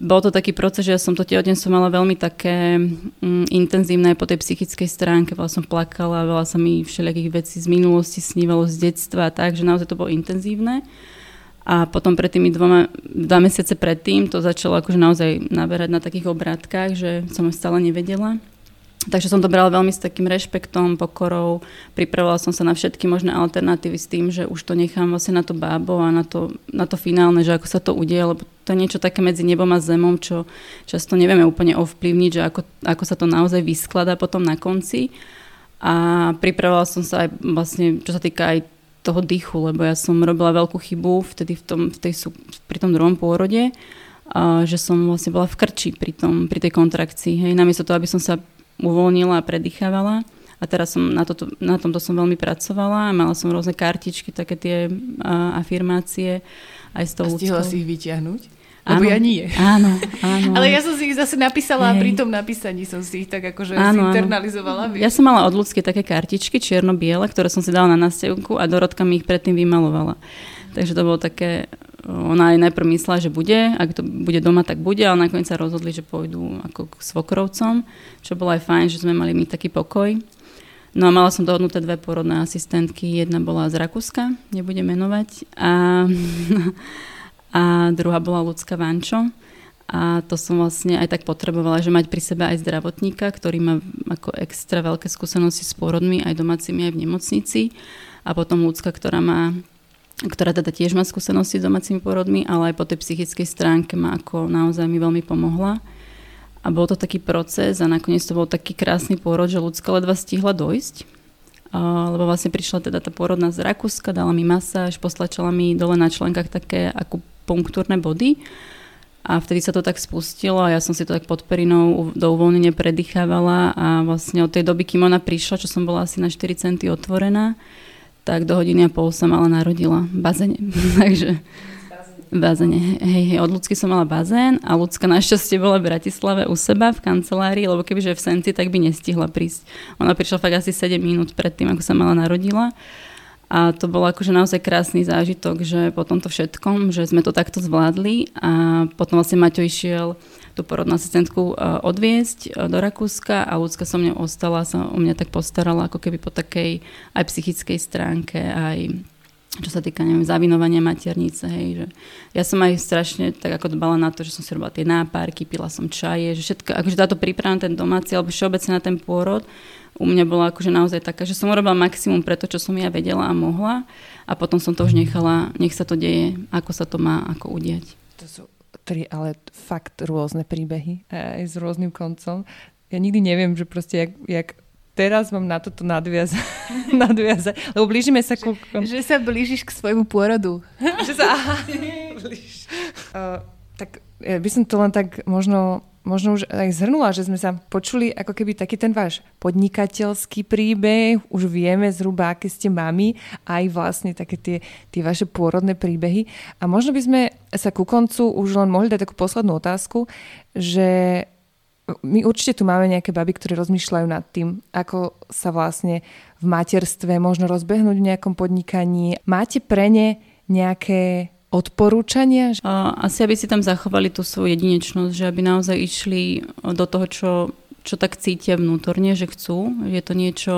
bol to taký proces, že ja som to tehotenstvo mala veľmi také mm, intenzívne po tej psychickej stránke. Veľa som plakala, veľa sa mi všelijakých vecí z minulosti snívalo z detstva, tak, že naozaj to bolo intenzívne. A potom pred tými dvoma, dva mesiace predtým to začalo akože naozaj naberať na takých obrátkach, že som stále nevedela. Takže som to brala veľmi s takým rešpektom, pokorou. Pripravovala som sa na všetky možné alternatívy s tým, že už to nechám vlastne na to bábo a na to, na to finálne, že ako sa to udeje, lebo to je niečo také medzi nebom a zemom, čo často nevieme úplne ovplyvniť, že ako, ako sa to naozaj vyskladá potom na konci. A pripravovala som sa aj vlastne, čo sa týka aj toho dýchu, lebo ja som robila veľkú chybu vtedy v tom, v tej, pri tom druhom pôrode, a že som vlastne bola v krči pri, tom, pri tej kontrakcii. Hej. Namiesto toho, aby som sa uvoľnila a predýchávala A teraz som na, toto, na tomto som veľmi pracovala. Mala som rôzne kartičky, také tie uh, afirmácie aj s tou A stihla ľudskou. si ich vyťahnuť? Lebo ja nie. Áno, áno. *laughs* Ale ja som si ich zase napísala a Hej. pri tom napísaní som si ich tak akože Áno, áno. internalizovala. vieš. Ja som mala od ľudské také kartičky čierno-biele, ktoré som si dala na nástevku a Dorotka mi ich predtým vymalovala. Takže to bolo také, ona aj najprv myslela, že bude, ak to bude doma, tak bude, ale nakoniec sa rozhodli, že pôjdu ako k svokrovcom, čo bolo aj fajn, že sme mali my taký pokoj. No a mala som dohodnuté dve porodné asistentky, jedna bola z Rakúska, nebudem menovať, a, *laughs* a druhá bola ľudská Vančo. A to som vlastne aj tak potrebovala, že mať pri sebe aj zdravotníka, ktorý má ako extra veľké skúsenosti s pôrodmi, aj domácimi, aj v nemocnici. A potom ľudská, ktorá má ktorá teda tiež má skúsenosti s domácimi porodmi, ale aj po tej psychickej stránke ma ako naozaj mi veľmi pomohla. A bol to taký proces a nakoniec to bol taký krásny pôrod, že ľudská ledva stihla dojsť. Lebo vlastne prišla teda tá pôrodná z Rakúska, dala mi masáž, postlačala mi dole na členkách také akupunktúrne body a vtedy sa to tak spustilo a ja som si to tak pod perinou do uvoľnenia predýchávala a vlastne od tej doby, kým ona prišla, čo som bola asi na 4 centy otvorená, tak do hodiny a pol sa mala narodila bazene. *laughs* Takže bazene. Hej, hej, od ľudsky som mala bazén a ľudská našťastie bola v Bratislave u seba v kancelárii, lebo kebyže v Senci, tak by nestihla prísť. Ona prišla fakt asi 7 minút pred tým, ako sa mala narodila. A to bol akože naozaj krásny zážitok, že po tomto všetkom, že sme to takto zvládli a potom vlastne Maťo išiel tú porodnú asistentku uh, odviesť uh, do Rakúska a ľudská so mňou ostala, sa o mňa tak postarala ako keby po takej aj psychickej stránke, aj čo sa týka, neviem, zavinovania maternice, hej, že ja som aj strašne tak ako dbala na to, že som si robila tie nápárky, pila som čaje, že všetko, akože táto príprava ten domáci, alebo všeobecne na ten pôrod, u mňa bola akože naozaj taká, že som urobila maximum pre to, čo som ja vedela a mohla a potom som to už nechala, nech sa to deje, ako sa to má ako udiať. To sú tri ale fakt rôzne príbehy, aj s rôznym koncom. Ja nikdy neviem, že proste jak, jak teraz mám na toto nadviazať, *laughs* nadviazať lebo blížime sa ku... Že sa blížiš k svojmu pôrodu. *laughs* že sa, *laughs* aha, blíž. Uh, tak ja by som to len tak možno, možno už aj zhrnula, že sme sa počuli ako keby taký ten váš podnikateľský príbeh, už vieme zhruba, aké ste mami, aj vlastne také tie, tie vaše pôrodné príbehy. A možno by sme sa ku koncu už len mohli dať takú poslednú otázku, že my určite tu máme nejaké baby, ktoré rozmýšľajú nad tým, ako sa vlastne v materstve možno rozbehnúť v nejakom podnikaní. Máte pre ne nejaké odporúčania? Asi aby si tam zachovali tú svoju jedinečnosť, že aby naozaj išli do toho, čo, čo tak cítia vnútorne, že chcú. Je to niečo...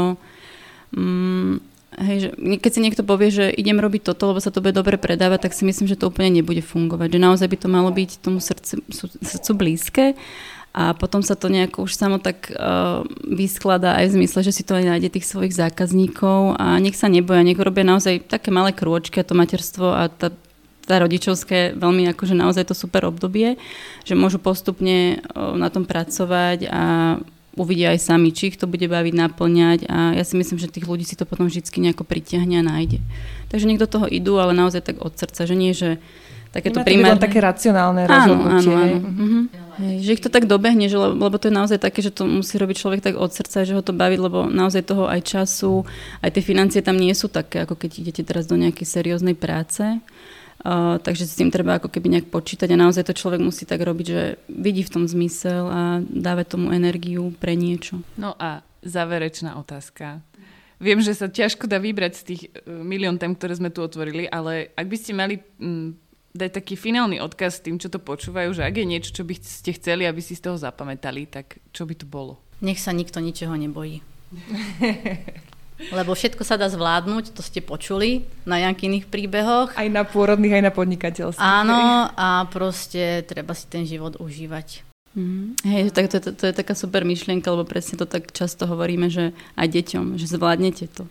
Um, Hej, že keď si niekto povie, že idem robiť toto, lebo sa to bude dobre predávať, tak si myslím, že to úplne nebude fungovať. Že naozaj by to malo byť tomu srdcu, srdcu blízke a potom sa to nejako už samo tak uh, vyskladá aj v zmysle, že si to aj nájde tých svojich zákazníkov a nech sa neboja, nech robia naozaj také malé krôčky a to materstvo a tá, tá rodičovské veľmi akože naozaj to super obdobie, že môžu postupne uh, na tom pracovať a uvidia aj sami, či ich to bude baviť, naplňať a ja si myslím, že tých ľudí si to potom vždy nejako pritiahne a nájde. Takže do toho idú, ale naozaj tak od srdca, že nie, že takéto primárne... také racionálne rozhodnutie. Áno, áno, áno. Mhm. Hej, že ich to tak dobehne, že, lebo to je naozaj také, že to musí robiť človek tak od srdca, že ho to baví, lebo naozaj toho aj času, aj tie financie tam nie sú také, ako keď idete teraz do nejakej serióznej práce. Uh, takže s tým treba ako keby nejak počítať a naozaj to človek musí tak robiť, že vidí v tom zmysel a dáva tomu energiu pre niečo. No a záverečná otázka. Viem, že sa ťažko dá vybrať z tých uh, milión tém, ktoré sme tu otvorili, ale ak by ste mali dať taký finálny odkaz tým, čo to počúvajú, že ak je niečo, čo by ste chceli, aby si z toho zapamätali, tak čo by to bolo? Nech sa nikto ničeho nebojí. Lebo všetko sa dá zvládnuť, to ste počuli na Jankyných príbehoch. Aj na pôrodných, aj na podnikateľských. Áno, a proste treba si ten život užívať. Mm. Hej, tak to, to, to je taká super myšlienka, lebo presne to tak často hovoríme, že aj deťom, že zvládnete to.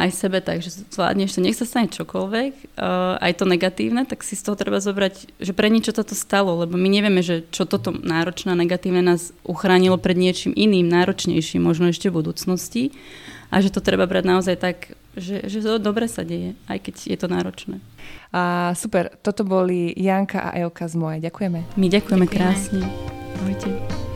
Aj sebe tak, že zvládneš to, nech sa stane čokoľvek, uh, aj to negatívne, tak si z toho treba zobrať, že pre niečo sa to stalo, lebo my nevieme, že čo toto náročné a negatívne nás uchránilo pred niečím iným, náročnejším, možno ešte v budúcnosti a že to treba brať naozaj tak, že, že to dobre sa deje, aj keď je to náročné. A super, toto boli Janka a Elka z Moje. Ďakujeme. My ďakujeme, ďakujeme. krásne. Ahojte.